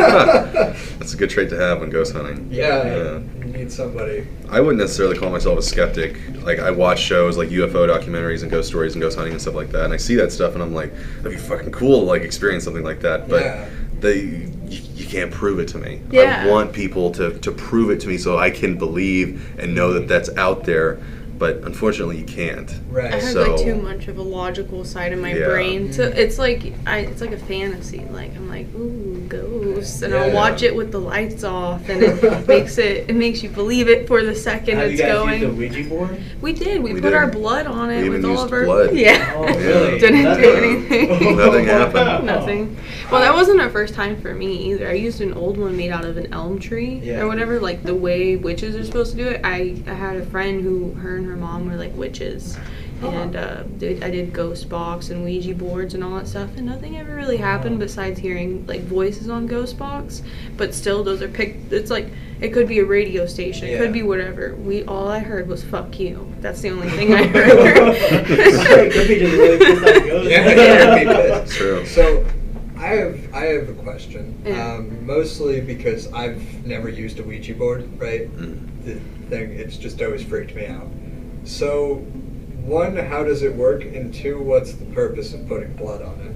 That's a good trait to have when ghost hunting. yeah, Yeah. you need somebody. I wouldn't necessarily call myself a skeptic. Like I watch shows like UFO documentaries and ghost stories and ghost hunting and stuff like that, and I see that stuff and I'm like, that'd be fucking cool to like experience something like that. But Yeah. they, you, you can't prove it to me. Yeah. I want people to, to prove it to me so I can believe and know that that's out there. But unfortunately you can't. Right. I have So- like too much of a logical side in my Yeah. brain. So Mm. it's like I, it's like a fantasy. Like I'm like, ooh, ghosts, and Yeah. I'll watch it with the lights off, and it makes it it makes you believe it for the second Have it's you guys going. used the Ouija board? we did. We, We put did. our blood on it We with even all used of our blood. Yeah. Oh, really? Didn't That's do a- anything. Nothing happened. Nothing. Well, that wasn't our first time for me either. I used an old one made out of an elm tree Yeah. or whatever, like the way witches are supposed to do it. I, I had a friend who, her and her mom were like witches. And uh, did, I did ghost box and Ouija boards and all that stuff, and nothing ever really happened besides hearing like voices on ghost box. But still, those are picked. It's like it could be a radio station, it Yeah. could be whatever. We all I heard was "fuck you." That's the only thing I It could be just really pissed ghosts. Yeah, Yeah. it'd be pissed. True. So, I have I have a question. Yeah. Um, mostly because I've never used a Ouija board, right? Mm. The thing it's just always freaked me out. So, one, how does it work? And two, what's the purpose of putting blood on it?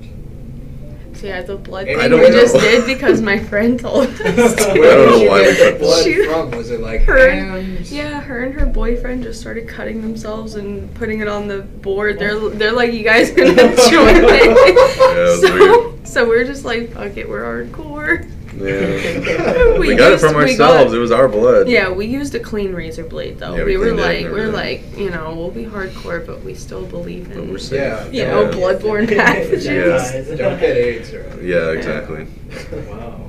So yeah, the blood I thing don't we know. just did because my friend told us. to. Where don't did know you why get we the put blood She- from? Was it like Her, hands? yeah, her and her boyfriend just started cutting themselves and putting it on the board. They're they're like, you guys gonna enjoy it. was so, weird. so we're just like, fuck it, we're hardcore. Yeah. We we got it from ourselves. got- it was our blood. Yeah, we used a clean razor blade though. Yeah, we, we were like, we're everything. like, you know, we'll be hardcore, but we still believe But in, we're safe. Yeah. you Yeah. know, bloodborne pathogens. Yeah. Don't get AIDS or Yeah, exactly. Wow.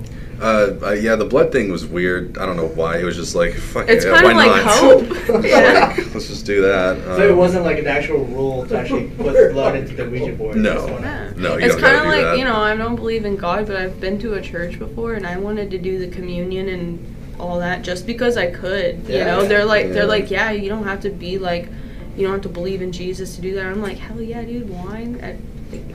Uh, uh, yeah, the blood thing was weird. I don't know why. It was just like, fuck It's yeah, kind why of like not? hope. yeah. Like, let's just do that. So it Um, wasn't like an actual rule to actually put blood into the Ouija board. No. You just wanna- Yeah. No, you it's kind of like that. you know I don't believe in God, but I've been to a church before, and I wanted to do the communion and all that just because I could. You Yeah. know, they're like they're Yeah. like, yeah, you don't have to be like, you don't have to believe in Jesus to do that. I'm like, hell yeah, dude, wine at like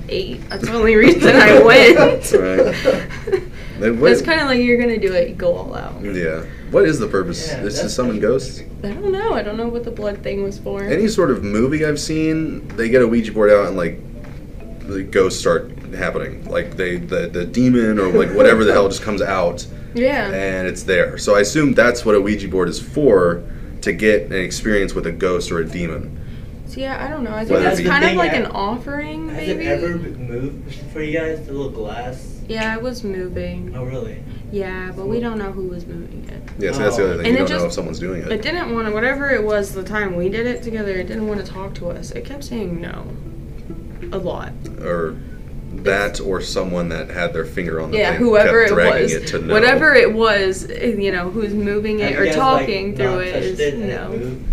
eight. That's the only reason I went. That's right. What- it's kind of like you're gonna do it, you go all out. Yeah. What is the purpose? Yeah, this that's- is summon ghosts. I don't know. I don't know what the blood thing was for. Any sort of movie I've seen, they get a Ouija board out and like the ghosts start happening. Like they the the demon or like whatever the hell just comes out yeah. and it's there. So I assume that's what a Ouija board is for to get an experience with a ghost or a demon. So yeah, I don't know. I think Whether it's it be- kind of like ha- an offering, Has maybe. it ever moved for you guys? The little glass? Yeah, it was moving. Oh, really? Yeah, but we don't know who was moving it. Yeah, so that's the other thing. And you it don't know if someone's doing it. It didn't want to, whatever it was the time we did it together, it didn't want to talk to us. It kept saying no. A lot. or that or someone that had their finger on the Yeah, thing whoever kept it dragging was. it to no. Whatever it was, eh, you know, who's moving it Have or you guys, like, talking not through it touched is and it no. moved?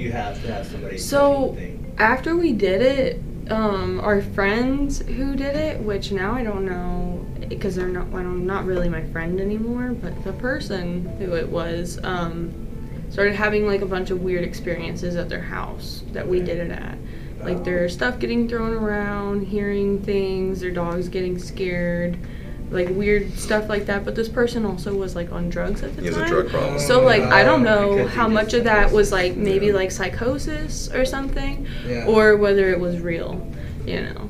You have to have somebody So- touch the thing? After we did it, um, our friends who did it, which now I don't know because they're not, well, not really my friend anymore, but the person who it was, um, started having like a bunch of weird experiences at their house that we did it at. Like their stuff getting thrown around, hearing things, their dogs getting scared, like weird stuff like that. But this person also was like on drugs at the time. He has a drug problem. So like I don't know because how much of that was like maybe Yeah. like psychosis or something, Yeah. or whether it was real, you know.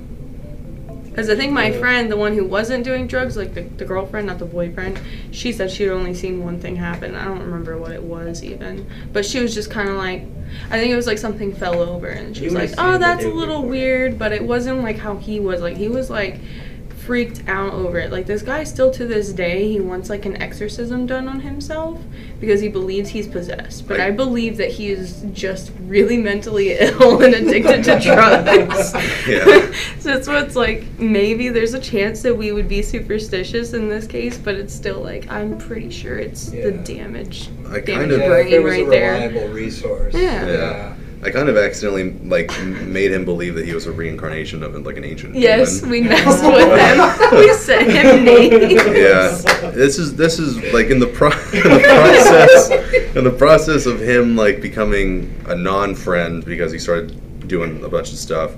Because I think my friend, the one who wasn't doing drugs, like the, the girlfriend, not the boyfriend, she said she'd only seen one thing happen. I don't remember what it was even. But she was just kind of like, I think it was like something fell over and she You was like, oh, that's a little weird, but it wasn't like how he was. Like, he was like freaked out over it. Like, this guy still to this day, he wants like an exorcism done on himself because he believes he's possessed. But Like- I believe that he is just really mentally ill and addicted to drugs. Yeah. so it's what's like maybe there's a chance that we would be superstitious in this case, but it's still like I'm pretty sure it's the damage, I damaged kind of- yeah, brain there was right a there. reliable resource. Yeah. Yeah. I kind of accidentally like made him believe that he was a reincarnation of like an ancient. Yes, demon. we messed with him. we sent him names. yeah this is this is like in the, pro- in the process in the process of him like becoming a non-friend because he started doing a bunch of stuff.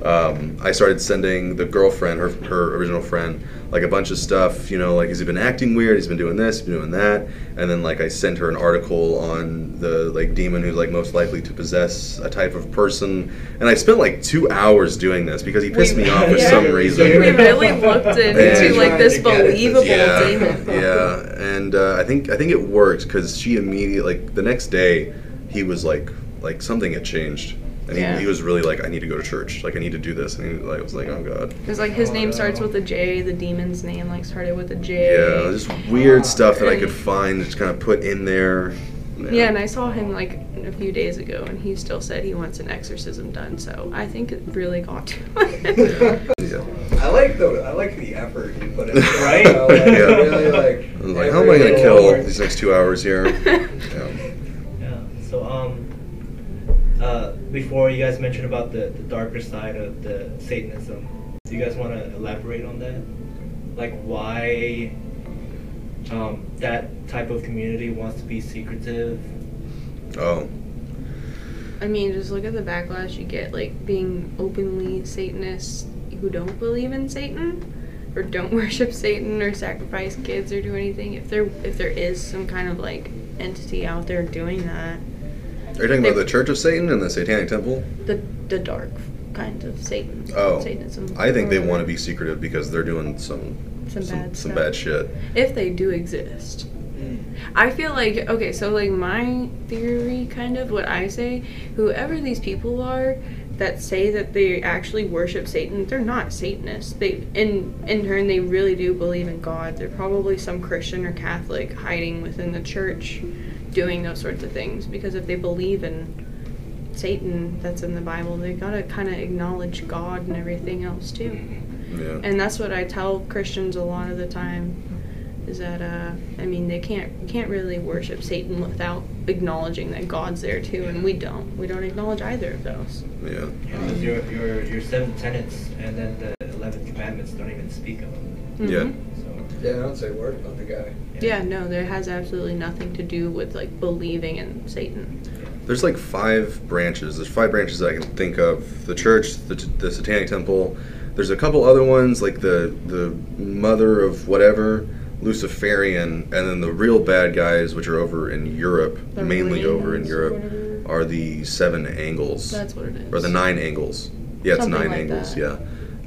Um, i started sending the girlfriend her, her original friend like a bunch of stuff you know like has he been acting weird? He's been doing this been doing that. And then like i sent her an article on the like demon who's like most likely to possess a type of person. And i spent like two hours doing this because he pissed We- me off for some reason. We really looked into Yeah. like this believable yeah, demon. yeah, and uh, I think I think it worked because she immediately like the next day he was like like something had changed, and Yeah. he, he was really like, I need to go to church. Like I need to do this, and he like was like, oh god. Because like his Oh, name starts with a J. The demon's name like started with a J. Yeah, just weird stuff that I could find, just kind of put in there. Yeah, and I saw him like a few days ago, and he still said he wants an exorcism done. So I think it really got to him. yeah. I like the I like the effort you put in. Right? You know, like, Yeah. Really like. I was like, how am I gonna kill little- these next two hours here? Yeah. Yeah. So um, uh, before you guys mentioned about the, the darker side of the Satanism, do you guys want to elaborate on that? Like why um, that type of community wants to be secretive? Oh, I mean, just look at the backlash you get, like being openly Satanists who don't believe in Satan or don't worship Satan or sacrifice kids or do anything. If there if there is some kind of like entity out there doing that, are you talking about the Church of Satan and the Satanic Temple? the the dark kind of Satan. Oh, Satanism. I think they want to be secretive because they're doing some Some some, bad some stuff. bad shit. if they do exist. Mm. I feel like okay, so like my theory, kind of what I say, whoever these people are that say that they actually worship Satan, they're not Satanists. They in in turn they really do believe in God. They're probably some Christian or Catholic hiding within the church, doing those sorts of things. Because if they believe in Satan that's in the Bible, they gotta kind of acknowledge God and everything else too. Yeah. And that's what I tell Christians a lot of the time is that uh I mean they can't can't really worship Satan without acknowledging that God's there too and we don't. We don't acknowledge either of those. yeah. Because your your your seven tenets and then the eleventh commandments don't even speak of them. Yeah. So Yeah, I don't say a word about the guy. Yeah, no, there has absolutely nothing to do with like believing in Satan. There's like five branches. There's five branches I can think of: the church, the, the Satanic Temple. There's a couple other ones like the the Mother of whatever, Luciferian, and then the real bad guys, which are over in Europe, The mainly over in Rings Europe, whatever. are the seven angles. That's what it is. or the nine angles. Yeah, it's Something nine like angles. that. Yeah,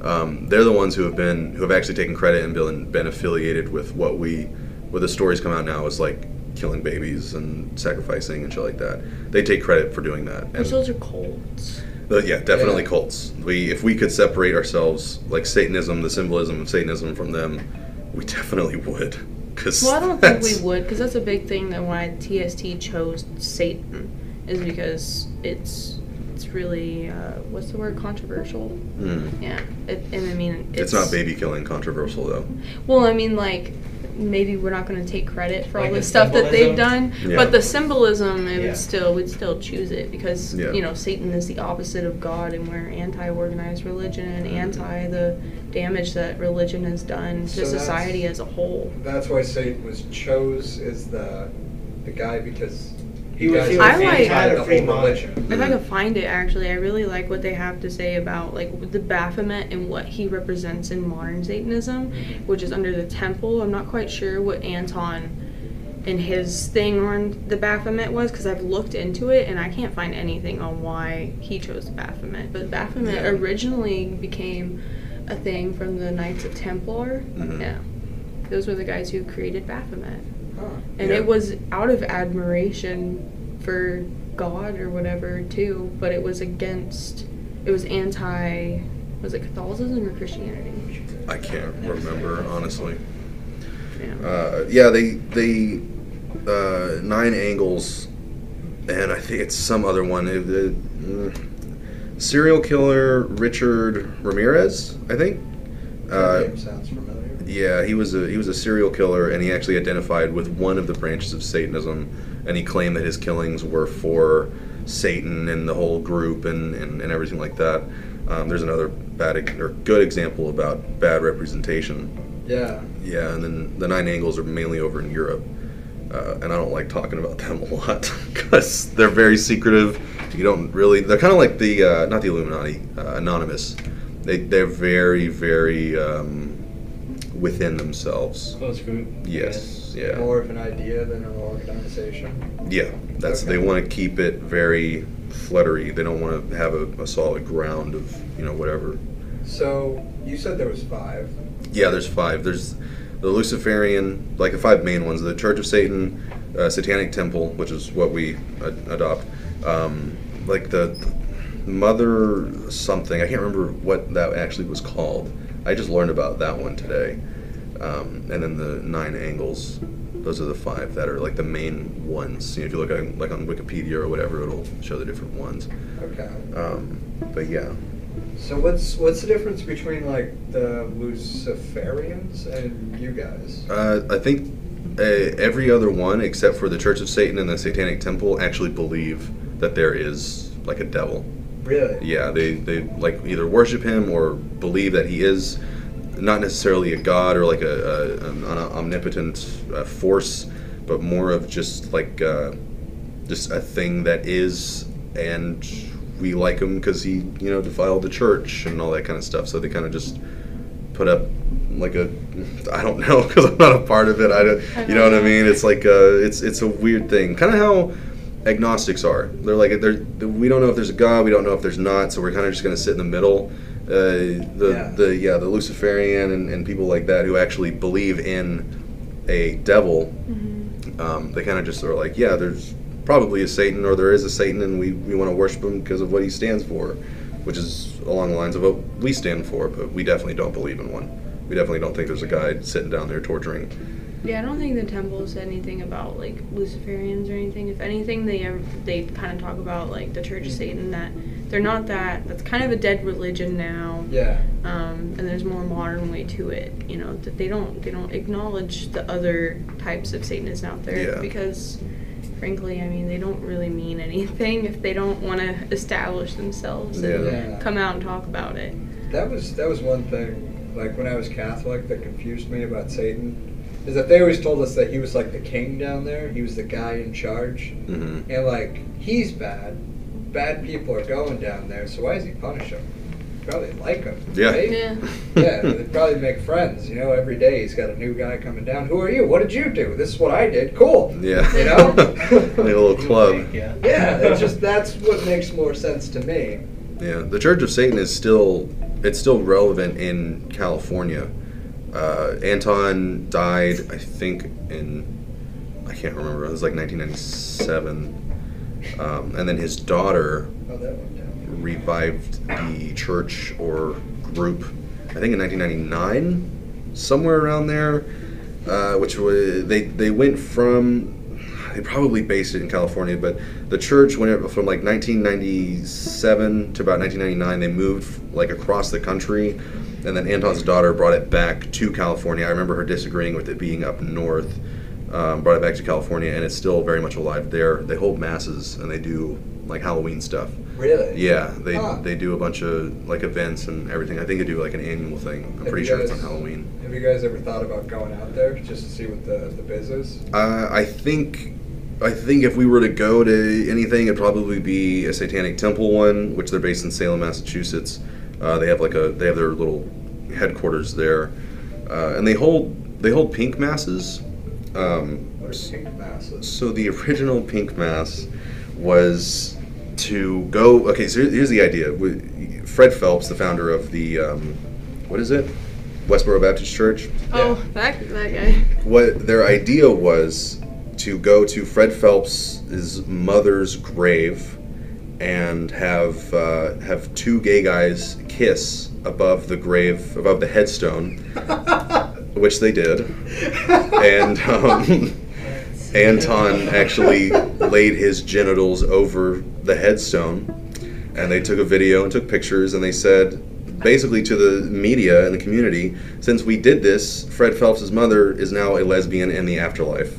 um, they're the ones who have been who have actually taken credit and been been affiliated with what we, what the stories come out now is like killing babies and sacrificing and shit like that. They take credit for doing that. Which And those are cults. uh, yeah, definitely Yeah. cults. We if we could separate ourselves like Satanism, the symbolism of Satanism from them, we definitely would. Cause Well, I don't think we would, because that's a big thing that why TST chose Satan is because it's it's really uh, what's the word controversial. Hmm. Yeah, it, and I mean It's, not baby killing controversial though. Well, I mean, like maybe we're not going to take credit for Like all the the stuff that they've done, Yeah. but the symbolism, it Yeah. would still we'd still choose it because Yeah. you know Satan is the opposite of God, and we're anti-organized religion and Mm-hmm. anti the damage that religion has done So to that's- society as a whole. That's why Satan was chose as the the guy because He was- guys he was anti anti the free whole If I could find it, actually, I really like what they have to say about like the Baphomet and what he represents in modern Satanism, which is under the temple. I'm not quite sure what Anton and his thing on the Baphomet was because I've looked into it and I can't find anything on why he chose Baphomet. But Baphomet Yeah. originally became a thing from the Knights of Templar. Mhm. Yeah, those were the guys who created Baphomet Huh. And Yeah. it was out of admiration for God or whatever too, but it was against it was anti was it Catholicism or Christianity? I can't remember honestly. Yeah. Uh, yeah, they they uh, nine angles, and I think it's some other one. Uh, the mm, serial killer Richard Ramirez, I think. That Uh, name sounds familiar. Yeah, he was a he was a serial killer, and he actually identified with one of the branches of Satanism, and he claimed that his killings were for Satan and the whole group and, and, and everything like that. Um, there's another bad or good example about bad representation. Yeah. Yeah, and then the nine angles are mainly over in Europe, uh, and I don't like talking about them a lot because they're very secretive. You don't really. They're kind of like the uh, not the Illuminati, uh, Anonymous. They they're very very um, within themselves. close group. Yes, yeah, More of an idea than an organization. yeah. That's they want to keep it very fluttery. They don't want to have a, a solid ground of you know whatever. So you said there was five. Yeah, there's five. There's the Luciferian, like the five main ones: the Church of Satan, uh, Satanic Temple, which is what we ad- adopt, um, like the mother something. I can't remember what that actually was called. I just learned about that one today. Um, and then the nine angles. Those are the five that are like the main ones. You know, if you look at like on Wikipedia or whatever, it'll show the different ones. Okay. Um, but yeah, So what's what's the difference between like the Luciferians and you guys? uh, I think uh, every other one except for the Church of Satan and the Satanic Temple actually believe that there is like a devil. Really? Yeah, they, they like either worship him or believe that he is not necessarily a god or like a, a an omnipotent uh, force, but more of just like uh, just a thing that is, and we like him because he you know defiled the church and all that kind of stuff. So they kind of just put up like a I don't know because I'm not a part of it. I don't, you know what I mean? It's like uh, it's it's a weird thing, kind of how agnostics are. They're like they're we don't know if there's a god, we don't know if there's not, so we're kind of just gonna sit in the middle. Uh, the Yeah. the yeah the Luciferian and, and people like that who actually believe in a devil, Mhm. um, they kind of just are like yeah there's probably a Satan or there is a Satan and we, we want to worship him because of what he stands for, which is along the lines of what we stand for, but we definitely don't believe in one. We definitely don't think there's a guy sitting down there torturing. Yeah, I don't think the temple said anything about like Luciferians or anything. If anything, they ever, they kind of talk about like the Church of Satan that they're not that. That's kind of a dead religion now. Yeah. Um, and there's more modern way to it. You know that they don't they don't acknowledge the other types of Satanists out there Yeah. because, frankly, I mean they don't really mean anything if they don't want to establish themselves and Yeah. come out and talk about it. That was that was one thing. Like when I was Catholic, that confused me about Satan, is that they always told us that he was like the king down there. He was the guy in charge, mm-hmm. and like he's bad. Bad people are going down there, so why does he punish them? Probably like them. Yeah. Right? Yeah. yeah, they probably make friends. You know, every day he's got a new guy coming down. Who are you? What did you do? This is what I did. Cool. Yeah. You know? Like a little club. Yeah. Yeah, it's just that's what makes more sense to me. Yeah, the Church of Satan is still it's still relevant in California. Uh, Anton died, I think, in I can't remember. It was like 1997, um, and then his daughter Oh, that went down. revived the church or group. I think in 1999, somewhere around there, uh, which was they they went from. They probably based it in California, but the church went from like 1997 to about 1999. They moved like across the country, and then Anton's daughter brought it back to California. I remember her disagreeing with it being up north. Um, brought it back to California, and it's still very much alive there. They hold masses and they do like Halloween stuff. Really? Yeah, they Huh. they do a bunch of like events and everything. I think they do like an annual thing. I'm Have pretty sure it's on Halloween. Have you guys ever thought about going out there just to see what the, the biz is? Uh, I think I think if we were to go to anything, it'd probably be a Satanic Temple one, which they're based in Salem, Massachusetts. Uh, they have like a they have their little headquarters there, uh, and they hold they hold pink masses. Um, What are pink masses? So the original Pink Mass was to go. Okay, so here's the idea. Fred Phelps, the founder of the um, what is it, Westboro Baptist Church. Oh, that that guy. What their idea was to go to Fred Phelps's mother's grave and have uh, have two gay guys kiss above the grave, above the headstone, which they did, and. Um, Anton actually laid his genitals over the headstone, and they took a video and took pictures, and they said, basically to the media and the community, since we did this, Fred Phelps' mother is now a lesbian in the afterlife.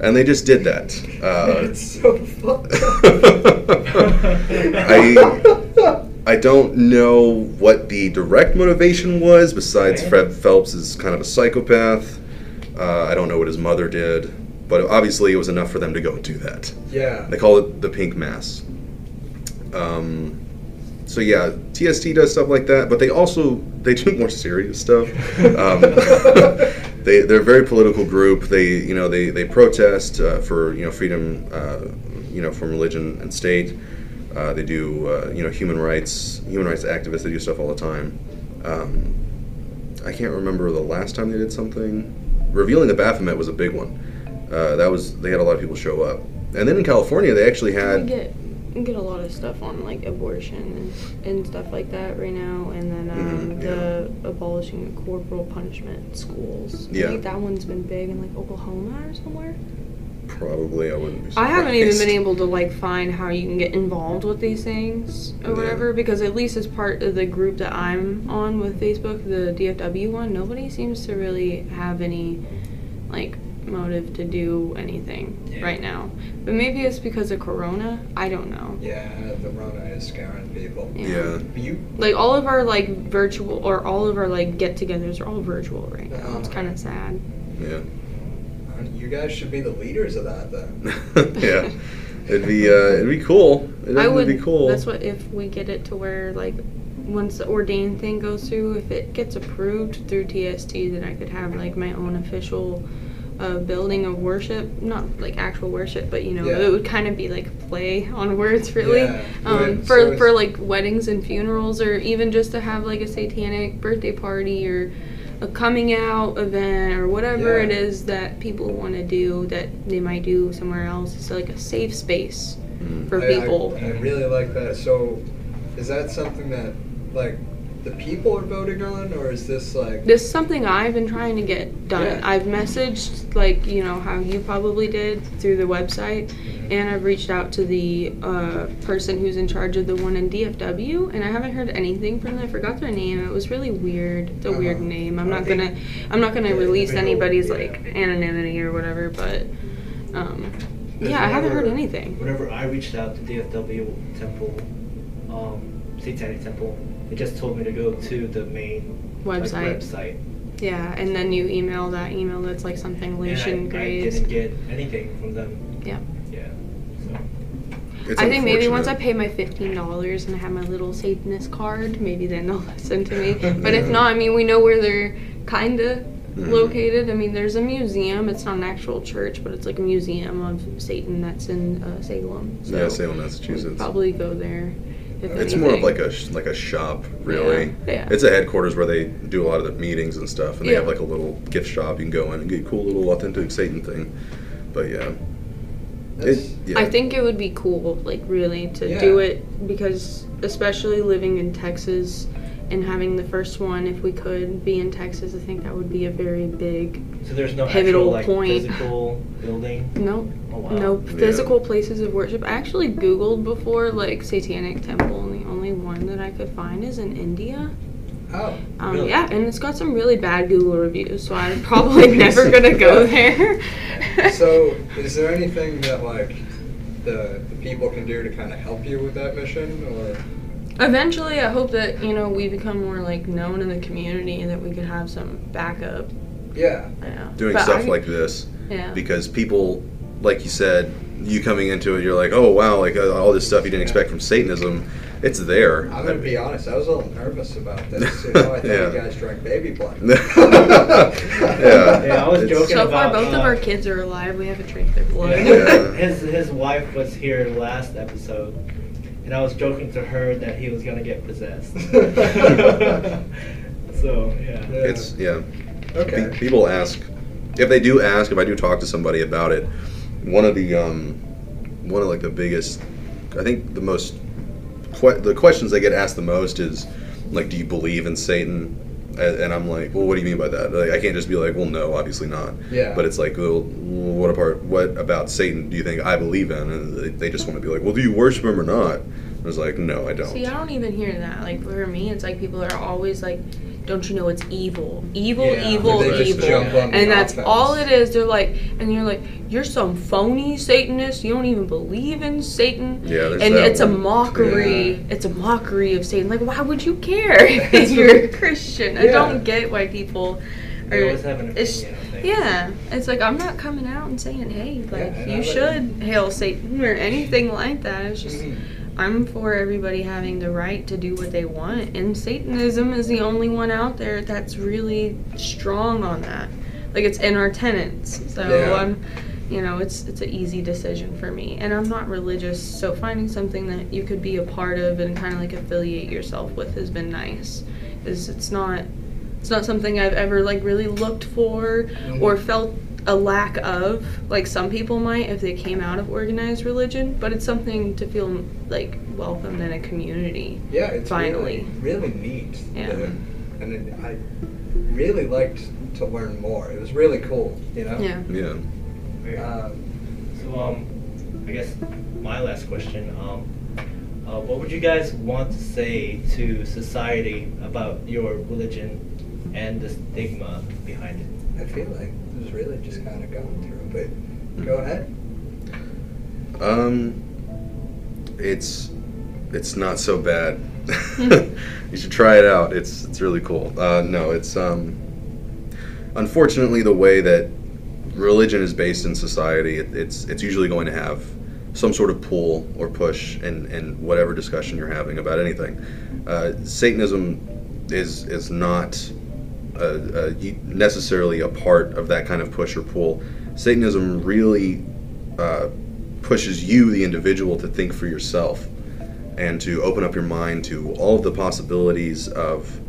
And they just did that. Uh, it's so fucked. I I don't know what the direct motivation was besides. Fred Phelps is kind of a psychopath. Uh, I don't know what his mother did, but obviously it was enough for them to go and do that. yeah. They call it the pink mass. Um, so yeah, TST does stuff like that, but they also they do more serious stuff. Um, they they're a very political group. They you know they they protest uh, for you know freedom uh, you know from religion and state. Uh, they do uh, you know human rights human rights activists. They do stuff all the time. Um, I can't remember the last time they did something. Revealing the Baphomet was a big one. Uh, that was they had a lot of people show up, and then in California they actually had we get get a lot of stuff on like abortion and, and stuff like that right now, and then um, Mhm, the abolishing corporal punishment in schools. I Yeah. think that one's been big in like Oklahoma or somewhere. Probably, I wouldn't be. I haven't even been able to like find how you can get involved with these things or Yeah. whatever because at least as part of the group that I'm on with Facebook, the DFW one, nobody seems to really have any like motive to do anything Yeah. right now. But maybe it's because of Corona. I don't know. Yeah, the Rona is scaring people. Yeah. You Like all of our like virtual or all of our like get-togethers are all virtual right now. It's uh-huh. Oh. kind of sad. Yeah. You guys should be the leaders of that then. yeah. It'd be uh, it'd be cool. It'd I would be cool. That's what if we get it to where like once the ordained thing goes through, if it gets approved through TST, then I could have like my own official uh, building of worship, not like actual worship, but you know, Yeah. it would kind of be like play on words, really, Yeah. um, for so for like weddings and funerals, or even just to have like a satanic birthday party or a coming out event or whatever Yeah. it is that people want to do that they might do somewhere else. It's like a safe space Mm. for I- I- people. I, really like that. So, is that something that like the people are voting on, or is this like? This is something I've been trying to get done. Yeah. I've messaged, like, you know, how you probably did through the website, and I've reached out to the uh, person who's in charge of the one in DFW, and I haven't heard anything from them. I forgot their name. It was really weird. It's a weird Uh-huh. name. I'm I not gonna, I'm not gonna release anybody's yeah. like anonymity or whatever, but um, yeah, I haven't heard anything. Whenever I reached out to DFW Temple, um, Satanic Temple, it just told me to go to the main like, Website. website. Yeah, and then you email that email that's like something Lucien I, I didn't get anything from them. Yeah. Yeah. It's I think maybe once I pay my fifteen dollars and I have my little Satanist card, maybe then they'll listen to me. But if not, I mean, we know where they're kinda Mhm. located. I mean, there's a museum. It's not an actual church, but it's like a museum of Satan that's in uh, Salem. So Yeah, Salem, Massachusetts. Probably go there. It's more of like a like a shop, really. Yeah, yeah. It's a headquarters where they do a lot of the meetings and stuff, and they Yeah. have like a little gift shop. You can go in and get a cool little authentic Satan thing. But yeah, it, yeah. I think it would be cool, like really, to Yeah. do it because, especially living in Texas and having the first one, if we could be in Texas, I think that would be a very big so there's no Pivotal actual like point. physical building. Nope. Oh wow. Nope. Yeah. Physical places of worship. I actually Googled before, like, Satanic Temple, and the only one that I could find is in India. Oh, Um, Really? Yeah, and it's got some really bad Google reviews, so I'm probably never gonna go there. so is there anything that like the the people can do to kind of help you with that mission, or? Eventually, I hope that, you know, we become more, like, known in the community and that we could have some backup. Yeah. Yeah. doing But stuff I- like this Yeah. because people, like you said, you coming into it, you're like, oh wow, like uh, all this stuff you didn't expect from Satanism, it's there. I'm gonna be honest. I was a little nervous about this. You know, I thought Yeah. you guys drank baby blood. yeah. Yeah, I was It's- joking so far, about, both of uh, our kids are alive. We haven't drank their blood. Yeah. his his wife was here last episode, and I was joking to her that he was gonna get possessed. so yeah. Yeah. It's yeah. Okay. Pe- People ask if they do ask if I do talk to somebody about it. One of the um, one of like the biggest, I think the most que- the questions I get asked the most is like, do you believe in Satan? And, and I'm like, well, what do you mean by that? Like, I can't just be like, well, no, obviously not. Yeah. But it's like, well, what apart? What about Satan do you think I believe in? And they, they just want to be like, well, do you worship him or not? I was like, no, I don't. See, I don't even hear that. Like for me, it's like people are always like, "Don't you know it's evil, evil, Yeah, evil, evil," jump on the and that's offense. all it is. They're like, and you're like, "You're some phony Satanist. You don't even believe in Satan." Yeah, there's and that it's a mockery. Yeah. It's a mockery of Satan. Like, why would you care if you're a Christian? I don't get why people are. always have an it's- opinion of things. yeah, it's like I'm not coming out and saying, "Hey, like and I you like- should hail Satan" or anything like that. It's just Mhm. I'm for everybody having the right to do what they want, and Satanism is the only one out there that's really strong on that. Like it's in our tenets, so Yeah. I'm, you know, it's it's an easy decision for me, and I'm not religious, so finding something that you could be a part of and kind of like affiliate yourself with has been nice. Is it's not it's not something I've ever like really looked for or mm-hmm. felt a lack of like some people might if they came out of organized religion, but it's something to feel like welcomed in a community. Yeah, it's Finally. really, really neat. Yeah. The- and it, I really liked to learn more. It was really cool, you know? Yeah. Yeah. Um, So, um, I guess my last question, um, uh, what would you guys want to say to society about your religion and the stigma behind it? I feel like it was really just kind of going through, but go ahead. Um, it's it's not so bad. you should try it out. It's it's really cool. Uh, no, it's um, unfortunately the way that religion is based in society. It, it's it's usually going to have some sort of pull or push in, in whatever discussion you're having about anything. Uh, Satanism is is not necessarily a part of that kind of push or pull. Satanism really uh, pushes you, the individual, to think for yourself and to open up your mind to all of the possibilities of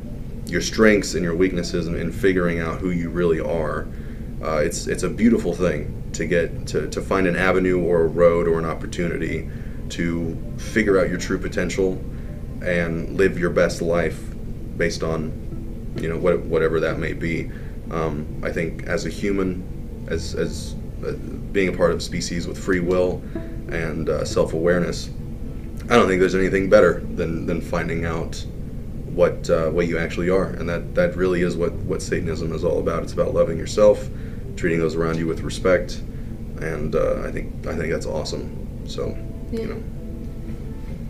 your strengths and your weaknesses and, and figuring out who you really are. Uh, it's it's a beautiful thing to get to, to find an avenue or a road or an opportunity to figure out your true potential and live your best life based on you know what, whatever that may be. Um, I think as a human, as as uh, being a part of a species with free will and uh, self awareness, I don't think there's anything better than, than finding out what uh, what you actually are, and that, that really is what, what Satanism is all about. It's about loving yourself, treating those around you with respect, and uh, I think I think that's awesome. So, Yeah. you know,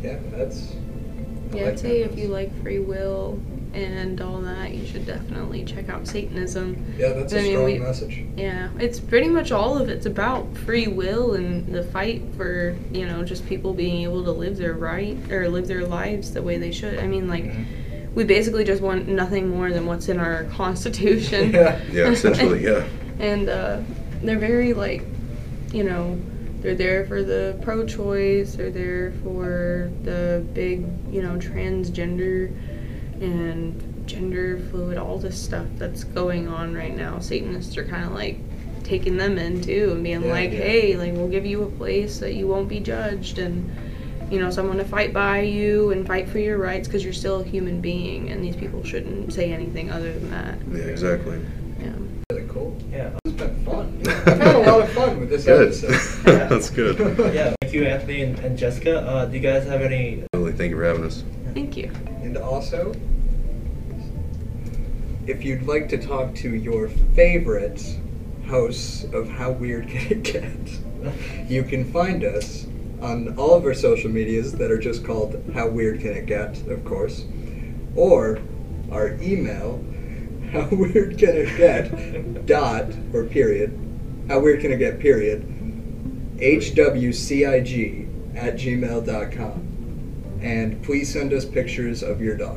Yeah, that's. I Yeah, like I'd say that. if you like free will and all that, you should definitely check out Satanism. Yeah, that's a I mean, strong we- message. Yeah, it's pretty much all of it's about free will and the fight for, you know, just people being able to live their right or live their lives the way they should. I mean, like, we basically just want nothing more than what's in our constitution. Yeah. yeah, essentially, yeah. and uh, they're very like you know they're there for the pro-choice they're there for the big you know transgender and gender fluid all this stuff that's going on right now satanists are kind of like taking them in too and being Yeah, like yeah. hey like we'll give you a place that you won't be judged and you know someone to fight by you and fight for your rights because you're still a human being and these people shouldn't say anything other than that Yeah, exactly. yeah Really cool. Yeah. It's been fun. I've had a lot of fun with this Good. episode. that's good. Yeah, thank you, Anthony and, and Jessica. Uh, do you guys have any? Really, thank you for having us. Thank you And also, if you'd like to talk to your favorite hosts of How Weird Can It Get, you can find us on all of our social medias that are just called How Weird Can It Get, of course, or our email, How Weird Can It Get, dot, or period, How Weird Can It Get, period, HWCIG at gmail.com. And please send us pictures of your dog.